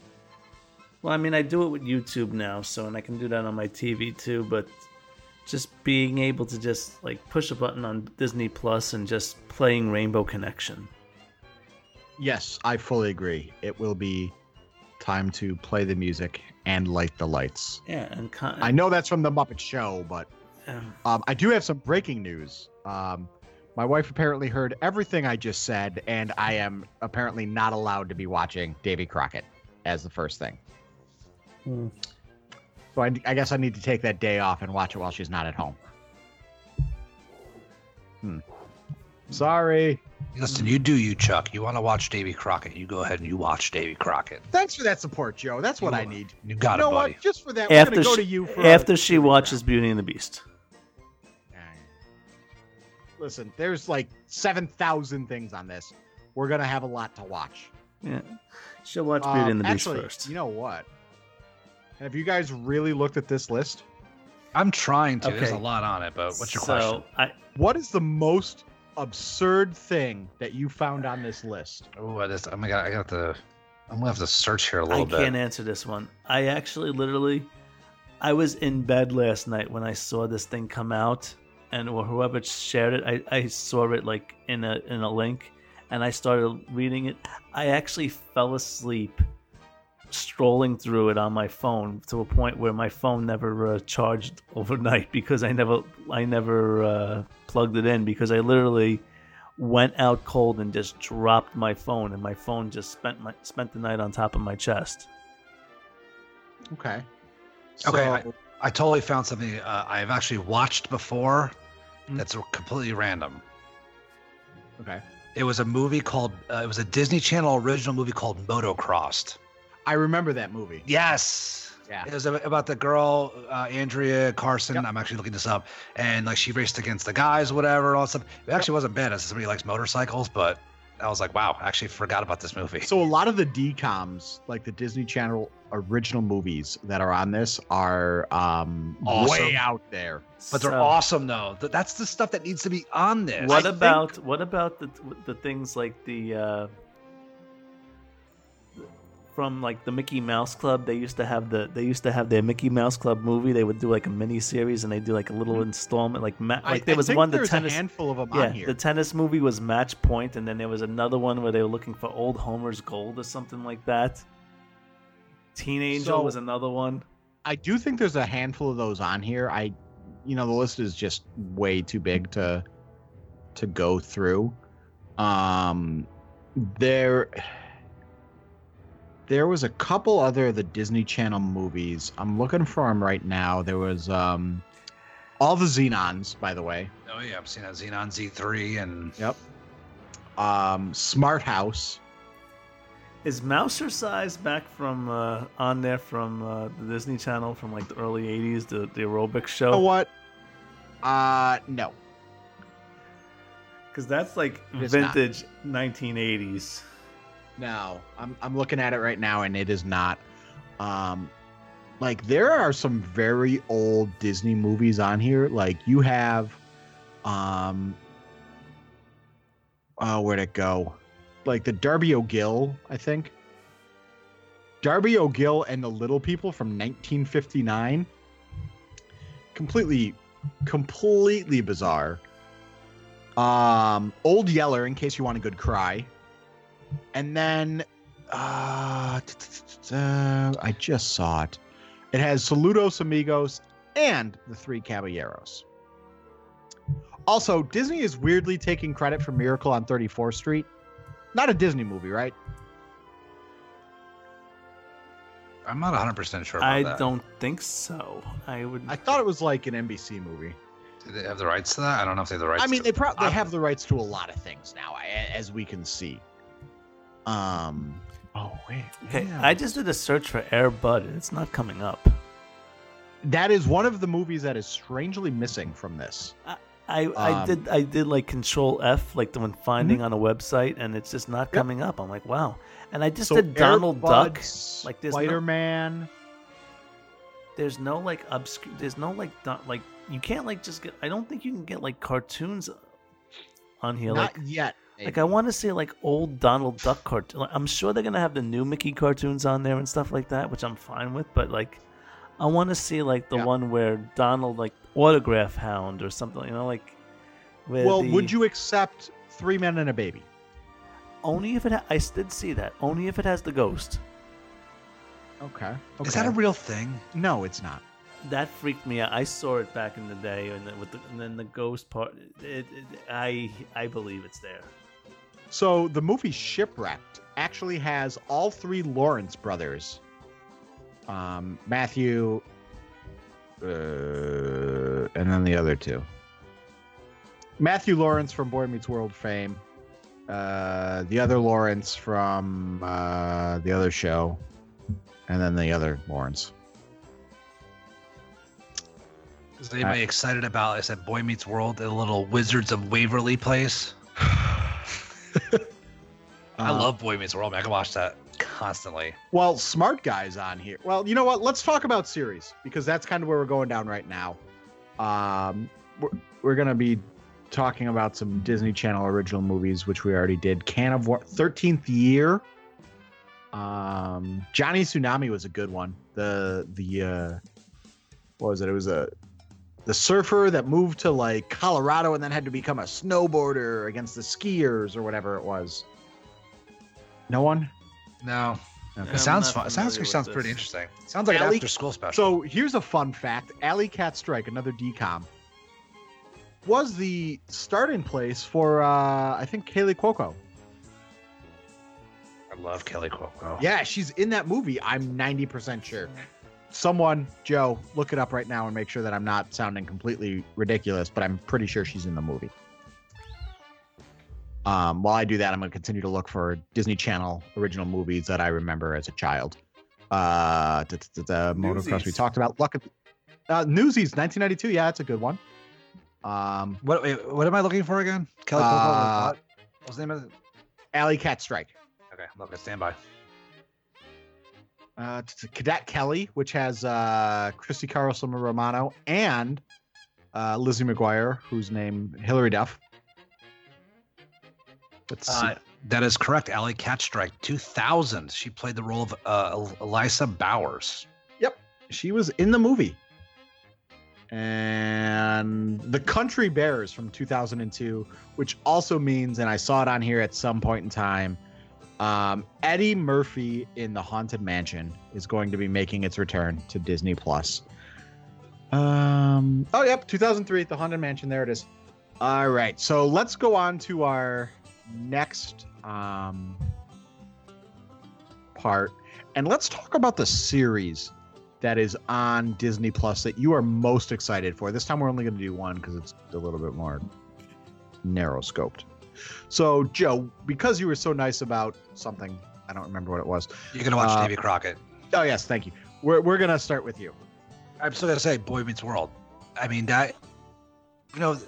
Well, I mean, I do it with YouTube now, so and I can do that on my TV too. But just being able to just like push a button on Disney Plus and just playing Rainbow Connection. Yes, I fully agree. It will be time to play the music and light the lights. Yeah, and con- I know that's from the Muppet Show, but um, um, I do have some breaking news. Um, my wife apparently heard everything I just said, and I am apparently not allowed to be watching Davy Crockett as the first thing. Hmm. So I, I guess I need to take that day off and watch it while she's not at home. Hmm. Sorry. Listen, you do you, Chuck. You want to watch Davy Crockett? You go ahead and you watch Davy Crockett. Thanks for that support, Joe. That's what You- I need. You got you know it, buddy. what? Just for that, we're after gonna go to you for after a- she watches Beauty and the Beast. Listen, there's like seven thousand things on this. We're gonna have a lot to watch. Yeah, she'll watch Beauty Um, and the Beast actually, first. you know what? Have you guys really looked at this list? I'm trying to. There's a lot on it, but what's your so, question? I, What is the most absurd thing that you found on this list? Oh, I just, oh my god, I got to. I'm gonna have to search here a little bit. I can't answer this one. I actually literally, I was in bed last night when I saw this thing come out, and or whoever shared it, I, I saw it like in a in a link, and I started reading it. I actually fell asleep strolling through it on my phone to a point where my phone never uh, charged overnight because I never I never uh, plugged it in because I literally went out cold and just dropped my phone and my phone just spent my spent the night on top of my chest. Okay. Okay, So- I totally found something uh, I've actually watched before. Hmm. That's completely random. okay. It was a movie called. Uh, it was a Disney Channel original movie called Motocrossed. I remember that movie. Yes. Yeah. It was about the girl uh, Andrea Carson. Yep. I'm actually looking this up, and like she raced against the guys, whatever, all that stuff. It actually wasn't bad as somebody likes motorcycles, but I was like, wow, I actually forgot about this movie. So a lot of the DComs, like the Disney Channel original movies that are on this, are um, Awesome. way out there. but they're So, awesome though. That's the stuff that needs to be on this. What I about what about the the things like the uh, from like the Mickey Mouse Club? They used to have the they used to have their Mickey Mouse Club movie. They would do like a mini series and they do like a little installment. Like ma- I- like there I was think one the tennis a handful of them yeah on here. the tennis movie was Match Point, and then there was another one where they were looking for old Homer's gold or something like that. Teen Angel So- was another one. I do think there's a handful of those on here. I, you know, the list is just way too big to to go through. Um, there, there was a couple other of the Disney Channel movies. I'm looking for them right now. There was um, all the Xenons, by the way. Oh yeah, I've seen a Xenon Z3 and Yep. Um, Smart House. Is Mousercise back from uh, on there from uh, the Disney Channel from like the early '80s, the the aerobics show? You know what? Uh, no. Because that's like is not. vintage 1980s. No, I'm I'm looking at it right now, and it is not. Um, like there are some very old Disney movies on here. Like you have, um, oh, where'd it go? Like the Darby O'Gill, I think. Darby O'Gill and the Little People from 1959. Completely, completely bizarre. Um, Old Yeller, in case you want a good cry. And then uh, I just saw it. It has Saludos Amigos and the Three Caballeros. Also, Disney is weirdly taking credit for Miracle on 34th Street. Not a Disney movie, right? I'm not 100 percent sure about I that. don't think so. I would. I thought it was like an NBC movie. Do they have the rights to that? I don't know if they have the rights. I mean, to they probably I'm- have the rights to a lot of things now, as we can see. Um. Oh wait. okay, yeah. I just did a search for Air Bud. and It's not coming up. that is one of the movies that is strangely missing from this. I, I Um, did I did like Control F, like the one finding on a website, and it's just not coming up. I'm like, wow. And I just did Donald Duck. Like, this no- Spider Man. There's no like obscure. There's no like like you can't like just get. I don't think you can get like cartoons on here. Not like yet. like I want to see like old Donald Duck cartoon. I'm sure they're gonna have the new Mickey cartoons on there and stuff like that, which I'm fine with. But like, I want to see like the Yeah. one where Donald like autograph hound or something. You know, like. where Well, the- would you accept Three Men and a Baby? Only if it. Ha- I did see that. Only if it has the ghost. Okay. Is that a real thing? No, it's not. That freaked me out. I saw it back in the day, and then with the, and then the ghost part. It, it, I I believe it's there. So the movie Shipwrecked actually has all three Lawrence brothers. Um, Matthew, uh, and then the other two. Matthew Lawrence from Boy Meets World fame. Uh, the other Lawrence from uh, the other show, and then the other Lawrence. Is anybody excited about? I said Boy Meets World, the little Wizards of Waverly place. I Uh, love Boy Meets World. Man. I can watch that constantly. Well, smart guys on here. Well, you know what? Let's talk about series because that's kind of where we're going down right now. Um, we're, we're gonna be talking about some Disney Channel original movies, which we already did. Can of Worms, Thirteenth Year. Um, Johnny Tsunami was a good one. The the uh, what was it? It was a the surfer that moved to like Colorado and then had to become a snowboarder against the skiers or whatever it was. No one. No, Okay. it sounds not fun. It sounds familiar sounds with pretty this. interesting. Sounds like an after school special. So here's a fun fact: Alley Cats Strike, another DCOM, was the starting place for uh, I think Kaley Cuoco. I love Kelly Cuoco. Yeah, she's in that movie. I'm 90% sure. Someone, Joe, look it up right now and make sure that I'm not sounding completely ridiculous, but I'm pretty sure she's in the movie. Um, while I do that, I'm going to continue to look for Disney Channel original movies that I remember as a child. Uh, the, the, the motocross we talked about. Luck, uh, Newsies, 1992. Yeah, that's a good one. Um, What wait, what am I looking for again? Kelly Uh, Cuoco. What's the name of it? Alley Cats Strike. Okay, look, I stand by. uh, t- t- Cadet Kelly, which has uh, Christy Carlson Romano and uh, Lizzie McGuire, whose name Hilary Duff. Uh, that is correct. Alley Cats Strike, 2000. She played the role of uh, Elisa Bowers. Yep. She was in the movie. And The Country Bears from 2002, which also means, and I saw it on here at some point in time, Um, Eddie Murphy in the Haunted Mansion is going to be making its return to Disney Plus. Um, oh, yep, 2003, The Haunted Mansion. There it is. All right, so let's go on to our next um, part, and let's talk about the series that is on Disney Plus that you are most excited for. This time we're only going to do one because it's a little bit more narrow scoped. So, Joe, because you were so nice about something, I don't remember what it was. You're gonna watch Uh, Davy Crockett. Oh, yes, thank you. We're, we're going to start with you. I'm still gonna say Boy Meets World. I mean that. You know,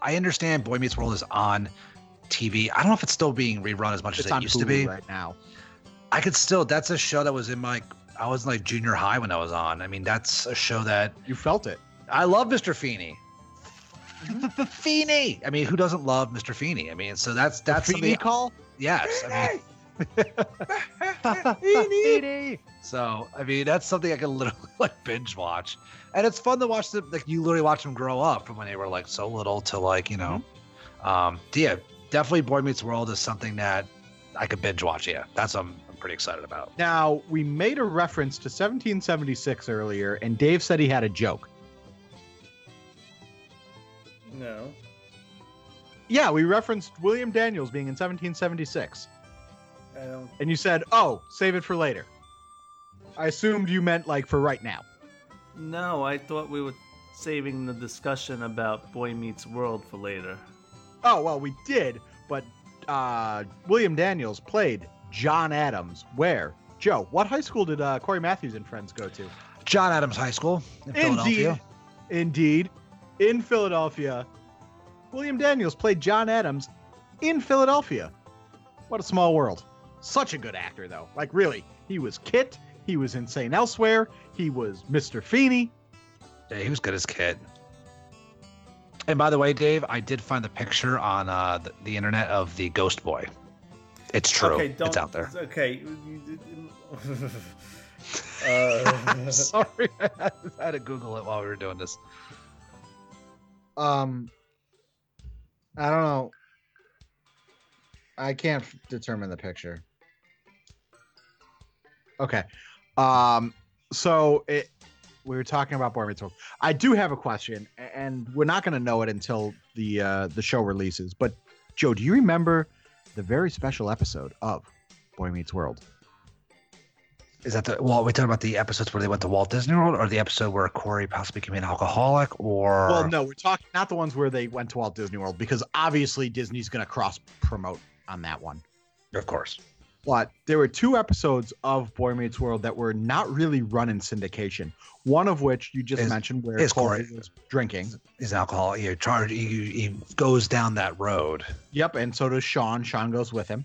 I understand Boy Meets World is on TV. I don't know if it's still being rerun as much It's as it used to be. right now. I could still. That's a show that was in my. I was in like junior high when I was on. I mean, that's a show that You felt it. I love Mr. Feeney. The Feeney. I mean, who doesn't love Mr. Feeney? I mean, so that's that's the Feeney call? Yes. I mean, so I mean, that's something I can literally like binge watch, and it's fun to watch them. Like you literally watch them grow up from when they were like so little to like you know, um, yeah, definitely Boy Meets World is something that I could binge watch. Yeah, that's what I'm, I'm pretty excited about. Now, we made a reference to 1776 earlier, and Dave said he had a joke. No. Yeah, we referenced William Daniels being in 1776. I don't. And you said, oh, save it for later. I assumed you meant like for right now. No, I thought we were saving the discussion about Boy Meets World for later. Oh, well, we did, but uh, William Daniels played John Adams. Where? Joe, what high school did uh, Cory Matthews and friends go to? John Adams High School in Philadelphia. Indeed. In Philadelphia. William Daniels played John Adams in Philadelphia. What a small world. Such a good actor, though. Like, really. He was KITT. He was insane elsewhere. He was Mr. Feeney. Yeah, he was good as kid. And by the way, Dave, I did find the picture on uh, the, the internet of the Ghost Boy. It's true. Okay, don't. it's out there. Okay. uh, Sorry, I had to Google it while we were doing this. Um, I don't know. I can't determine the picture. Okay. Um, so it we were talking about Boy Meets World. I do have a question, and we're not going to know it until the uh, the show releases. But Joe, do you remember the very special episode of Boy Meets World? Is that the well? We talking about the episodes where they went to Walt Disney World, or the episode where Cory possibly became an alcoholic, or Well, no, we're talking not the ones where they went to Walt Disney World because obviously Disney's going to cross promote on that one. of course. But there were two episodes of Boy Meets World that were not really run in syndication. One of which you just Is- mentioned, where is Cory was drinking. is alcohol. He charge. He, he goes down that road. Yep, and so does Shawn. Shawn goes with him.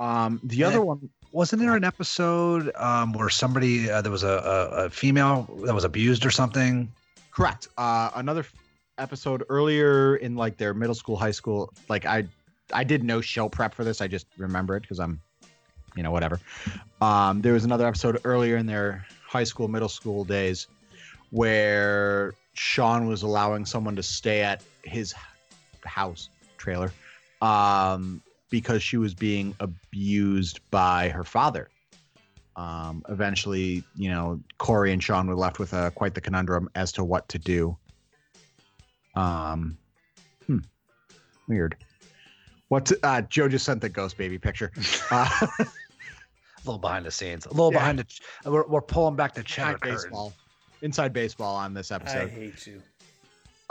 Um, the And other one, Wasn't there an episode um, where somebody uh, there was a, a, a female that was abused or something? correct. Uh, another f- episode earlier in like their middle school, high school. Like I, I did no show prep for this. I just remember it because I'm, you know, whatever. Um, there was another episode earlier in their high school, middle school days where Shawn was allowing someone to stay at his house trailer um, because she was being abused by her father. Um, eventually, you know, Cory and Shawn were left with uh, quite the conundrum as to what to do. Um, hmm, weird. What uh, Joe just sent the ghost baby picture. Uh, A little behind the scenes. A little Yeah. behind the. ch- We're, we're pulling back the cheddar inside baseball, inside baseball on this episode. I hate you.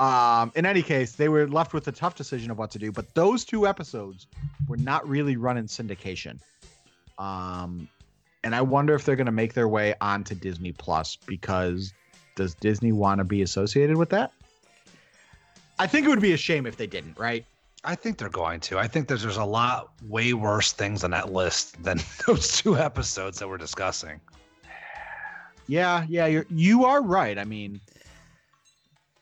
Um, in any case, they were left with a tough decision of what to do. But those two episodes were not really run in syndication. Um, and I wonder if they're going to make their way onto Disney Plus because does Disney want to be associated with that? I think it would be a shame if they didn't, right? I think they're going to. I think there's there's a lot way worse things on that list than those two episodes that we're discussing. Yeah, yeah, you're you are right. I mean,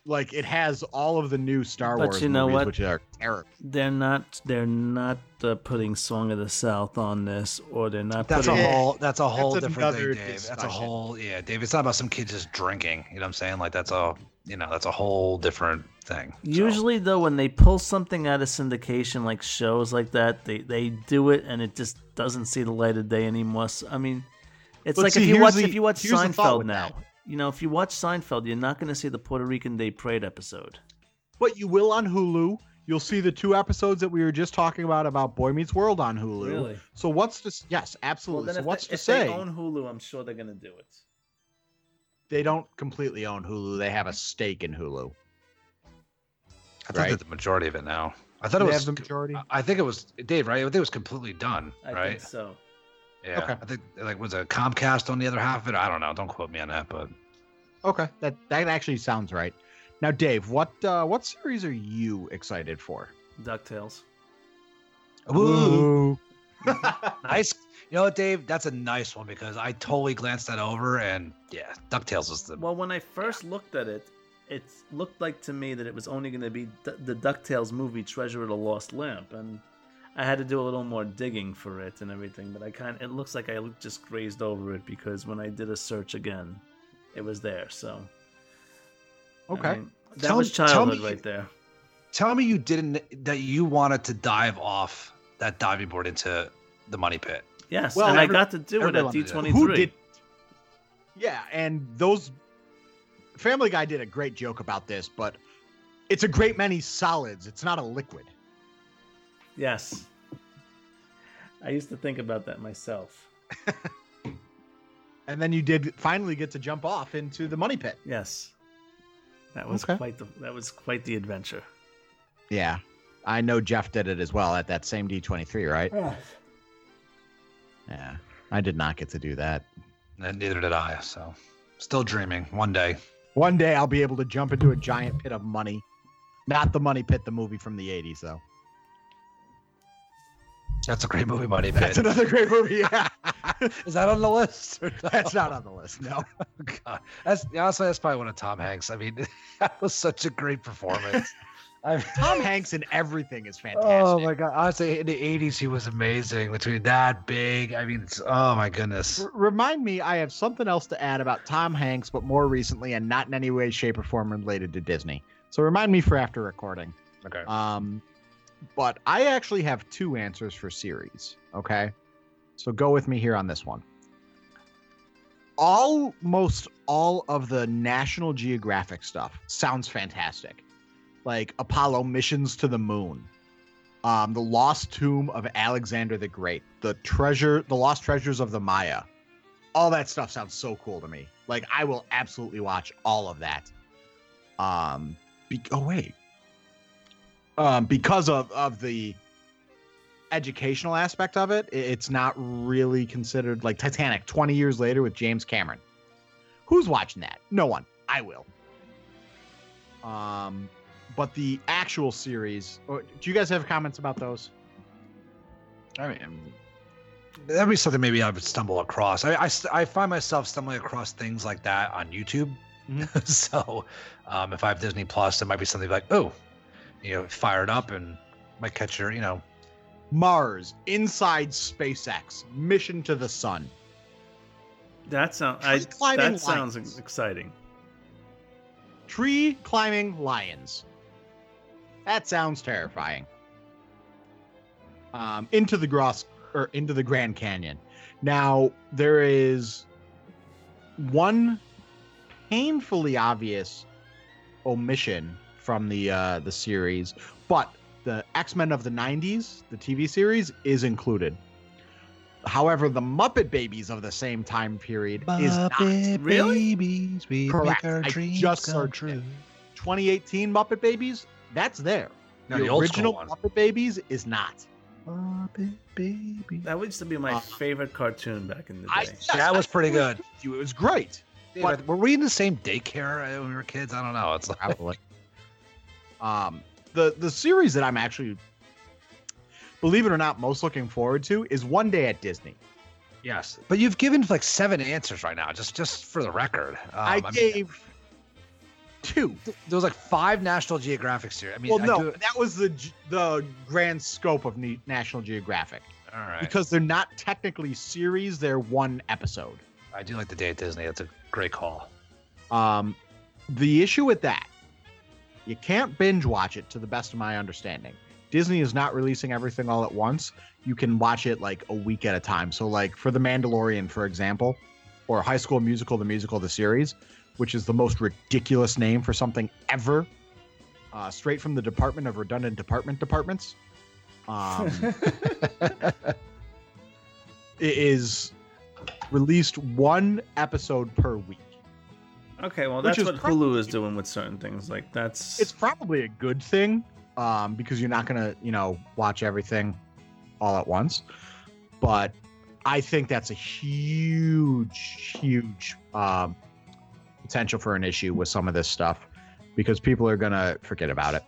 like it has all of the new Star But Wars you know movies, what? which are terrible. They're not. They're not uh, putting Song of the South on this, or they're not That's a whole. That's a whole That's different thing, Dave. That's a whole. Yeah, Dave. It's not about some kid just drinking. You know what I'm saying? Like that's a. you know that's a whole different thing. So, Usually, though, when they pull something out of syndication, like shows like that, they they do it and it just doesn't see the light of day anymore. So, I mean, it's But like see, if you watch the- if you watch here's the thought Seinfeld now, that. you know, if you watch Seinfeld, you're not going to see the Puerto Rican Day Parade episode. But you will on Hulu. You'll see the two episodes that we were just talking about about Boy Meets World on Hulu. So what's to s- yes, Well, absolutely. then so what's they, to if say? they own Hulu, I'm sure they're going to do it. they don't completely own Hulu. They have a stake in Hulu. I thought right. the majority of it now. I thought it was. have the majority. I think it was Dave, right? I think it was completely done, I right? think so. Yeah. Okay. I think like was a Comcast on the other half of it? I don't know. Don't quote me on that, but Okay, that that actually sounds right. Now, Dave, what uh, what series are you excited for? Ducktales. Ooh, nice. You know what, Dave? That's a nice one because I totally glanced that over, and yeah, Ducktales was the. Well, when I first looked at it, it looked like to me that it was only going to be D- the DuckTales movie Treasure of the Lost Lamp, and I had to do a little more digging for it and everything. But I kind of, it looks like I just grazed over it because when I did a search again, it was there. So I Okay. mean, that Tell- was tell childhood me- right there. Tell me you didn't that you wanted to dive off that diving board into the money pit. Yes, Well, and I got to do it everybody at D do twenty Who did? Yeah, and those Family Guy did a great joke about this, but it's a great many solids. It's not a liquid. Yes, I used to think about that myself. And then you did finally get to jump off into the money pit. Yes, that was Okay. quite the that was quite the adventure. Yeah. I know Jeff did it as well at that same D23, right? Yeah. I did not get to do that. And neither did I. So, still dreaming. One day. One day I'll be able to jump into a giant pit of money. Not the money pit, the movie from the 80s, though. That's a great movie, Money Pit. That's another great movie. Yeah. Is that on the list? no? That's not on the list. No. God. That's honestly that's probably one of Tom Hanks. I mean, that was such a great performance. I Tom Hanks in everything is fantastic. Oh my god! Honestly, in the '80s, he was amazing. Between that big, I mean, it's, oh my goodness. R- remind me, I have something else to add about Tom Hanks, but more recently and not in any way, shape, or form related to Disney. So remind me for after recording. Okay. Um, but I actually have two answers for series. Okay, so go with me here on this one. Almost all of the National Geographic stuff sounds fantastic, like Apollo missions to the moon, um, the Lost Tomb of Alexander the Great, the treasure, the Lost Treasures of the Maya. All that stuff sounds so cool to me. Like I will absolutely watch all of that. Um, be- oh wait, um, because of of the educational aspect of it, it's not really considered like Titanic 20 years later with James Cameron. Who's watching that? No one. I will. Um, but the actual series, or, do you guys have comments about those? I mean, that'd be something maybe I would stumble across. I, I, I find myself stumbling across things like that on YouTube. so, um, if I have Disney Plus, it might be something like, oh, you know, fire it up and might catch your, you know, Mars, inside SpaceX, mission to the sun. That sounds I, Tree climbing that sounds exciting. Tree climbing lions. That sounds terrifying. Um, into the gross or into the Grand Canyon. Now there is one painfully obvious omission from the uh, the series, but the X Men of the '90s, the TV series, is included. However, the Muppet Babies of the same time period is not. Really? babies, we Correct. I just searched true. it. 2018 Muppet Babies, that's there. No, the, the original school. Muppet Babies is not. Muppet baby. That used to be my Uh, favorite cartoon back in the day. I, yes, that was pretty good. it was great. Dude, But- were we in the same daycare uh, when we were kids? I don't know. It's like, Probably. um, the the series that I'm actually, believe it or not, most looking forward to is One Day at Disney. yes, but you've given like seven answers right now, just just for the record. Um, I mean, gave two. there was like five National Geographic series. I mean, Well, I no, do- that was the the grand scope of National Geographic all right. because they're not technically series; they're one episode. I do like the day at Disney. That's a great call. Um, the issue with that, you can't binge watch it to the best of my understanding. Disney is not releasing everything all at once. You can watch it like a week at a time. So, like for The Mandalorian, for example, or High School Musical, the musical, the series, which is the most ridiculous name for something ever, uh, straight from the Department of Redundant Department Departments. Um, it is released one episode per week. Okay, well Which that's is what Hulu is doing with certain things. Like that's It's probably a good thing um, because you're not gonna, you know, watch everything all at once. But I think that's a huge, huge um, potential for an issue with some of this stuff because people are gonna forget about it.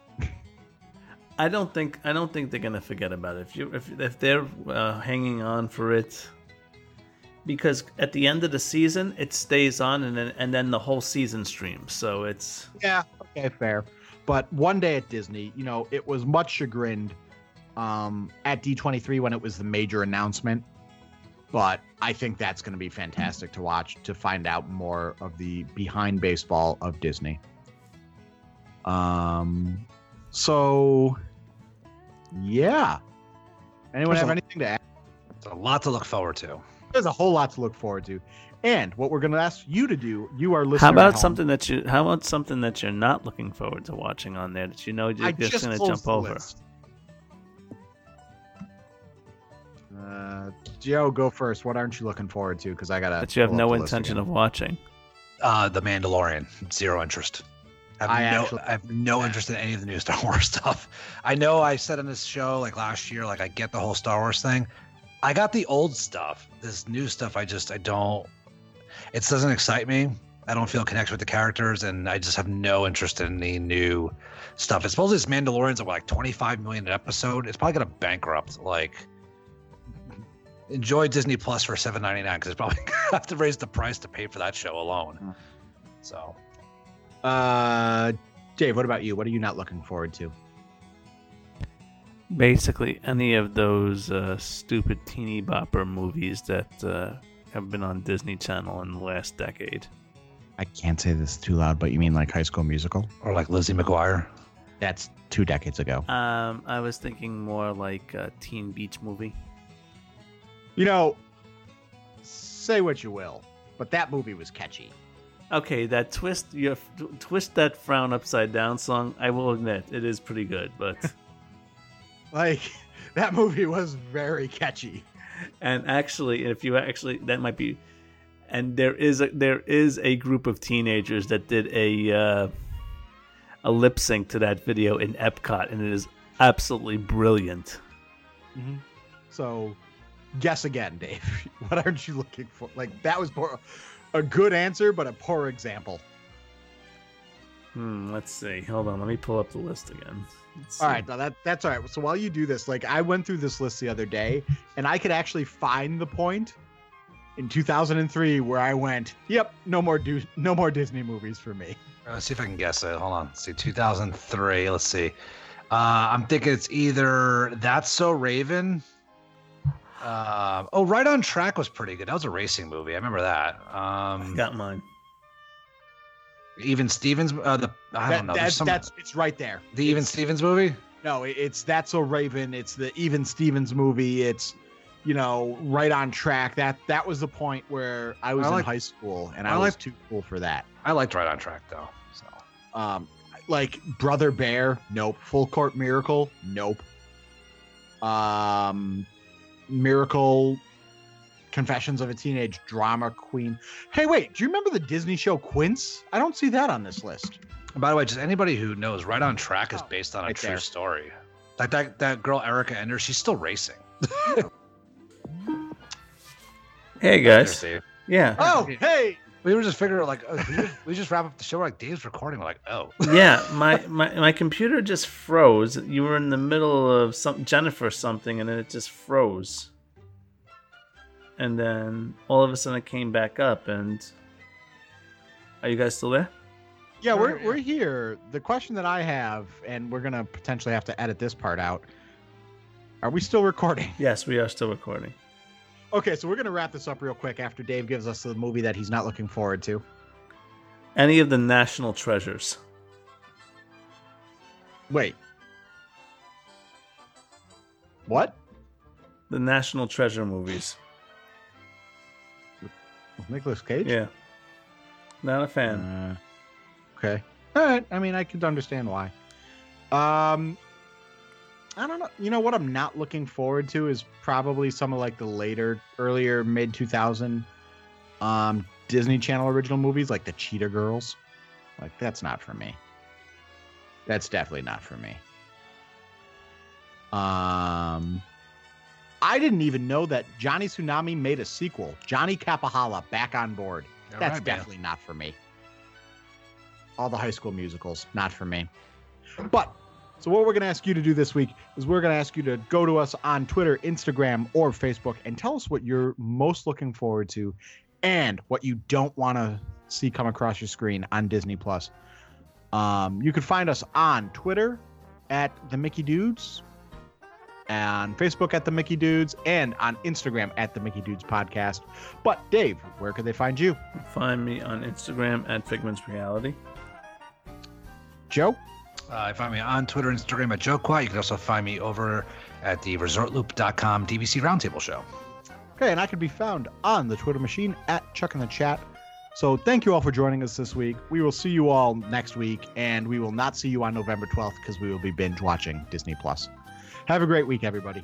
I don't think I don't think they're gonna forget about it. If you if if they're uh, hanging on for it, because at the end of the season it stays on and then and then the whole season streams. So it's Yeah, okay, fair. But one day at Disney, you know, it was much chagrined um, at D23 when it was the major announcement. But I think that's going to be fantastic to watch to find out more of the behind baseball of Disney. Um, so yeah. Anyone There's have a- anything to add? It's a lot to look forward to. There's a whole lot to look forward to. And what we're going to ask you to do, you are listening. how about something that you how about something that you're not looking forward to watching on there that you know you're I just, just gonna jump over. list. Joe, go first. What aren't you looking forward to? Because I gotta. That you have no intention again. of watching. Uh, the Mandalorian, zero interest. I have, I no, actually- I have no interest in any of the new Star Wars stuff. I know I said on this show like last year, like I get the whole Star Wars thing. I got the old stuff. This new stuff, I just I don't. It doesn't excite me. I don't feel a connection with the characters, and I just have no interest in any new stuff. It's supposedly this Mandalorian's at like 25 million an episode. It's probably gonna bankrupt. Like, enjoy Disney Plus for 7.99 because it's probably gonna have to raise the price to pay for that show alone. So. Uh, Dave, what about you? What are you not looking forward to? Basically, any of those uh, stupid teeny bopper movies that uh, have been on Disney Channel in the last decade. I can't say this too loud, but you mean like High School Musical? or like Lizzie McGuire. That's two decades ago. Um, I was thinking more like a Teen Beach movie. You know, say what you will, but that movie was catchy. Okay, that twist, your twist that frown upside down song. I will admit it is pretty good, but Like that movie was very catchy. and actually, if you actually, that might be, and there is a there is a group of teenagers that did a uh, a lip sync to that video in Epcot, and it is absolutely brilliant. So, guess again, Dave. What aren't you looking for? Like that was poor, a good answer, but a poor example. Hmm, let's see. Hold on, let me pull up the list again. Let's All see. right, now that that's all right. So while you do this, like I went through this list the other day, and I could actually find the point in 2003 where I went, "Yep, no more do no more Disney movies for me." Let's see if I can guess it. Hold on. Let's see. 2003. Let's see. Uh, I'm thinking it's either That's So Raven. Uh, oh, Right on Track was pretty good. That was a racing movie. I remember that. I Um, got mine. Even Stevens. Uh, the I That- don't know. There's That's some, that's it's right there. the Even Stevens movie. No, it's that's a Raven. It's the Even Stevens movie. It's you know right on track. That that was the point where I was I in high school and I, I was like- too cool for that. I liked Right on Track though. So Um, like Brother Bear, nope. Full Court Miracle, nope. Um, Miracle, Confessions of a Teenage Drama Queen. Hey, wait, do you remember the Disney show Quince? I don't see that on this list. And by the way, just anybody who knows, Right on Track is Oh, based on a right true there. story. Like that that girl Erica Enders, she's still racing. Hey guys. Yeah. Oh, hey, We were just figuring like uh, we, just, we just wrap up the show. We're like Dave's recording. We're like, oh, yeah, my, my my computer just froze. You were in the middle of some Jennifer something, and then it just froze. And then all of a sudden it came back up. And are you guys still there? yeah, we're we're here. The question that I have, and we're gonna potentially have to edit this part out. Are we still recording? Yes, we are still recording. Okay, so we're gonna wrap this up real quick after Dave gives us the movie that he's not looking forward to. Any of the national treasures. Wait. What? The national treasure movies. Nicolas Cage? Yeah. Not a fan. Uh, okay. All right. I mean, I could understand why. Um, I don't know. You know what I'm not looking forward to is probably some of like the later, earlier mid 2000 um Disney Channel original movies like the Cheetah Girls. Like that's not for me. That's definitely not for me. Um I didn't even know that Johnny Tsunami made a sequel. Johnny Kapahala back on board. All That's right, man. definitely not for me. All the high school musicals, not for me. But so what we're going to ask you to do this week is we're going to ask you to go to us on Twitter, Instagram, or Facebook and tell us what you're most looking forward to and what you don't want to see come across your screen on Disney Plus. Um, you can find us on Twitter at the Mickey Dudes, on Facebook at the Mickey Dudes, and on Instagram at the Mickey Dudes Podcast. But Dave, where could they find you? Find me on Instagram at Figment's Reality. Joe? Uh, find me on Twitter, Instagram at JoeQuat. You can also find me over at the resortloop.com DVC Roundtable Show. Okay, and I can be found on the Twitter machine at Chuck in the Chat. So thank you all for joining us this week. We will see you all next week, and we will not see you on November 12th because we will be binge watching Disney Plus. Have a great week, everybody.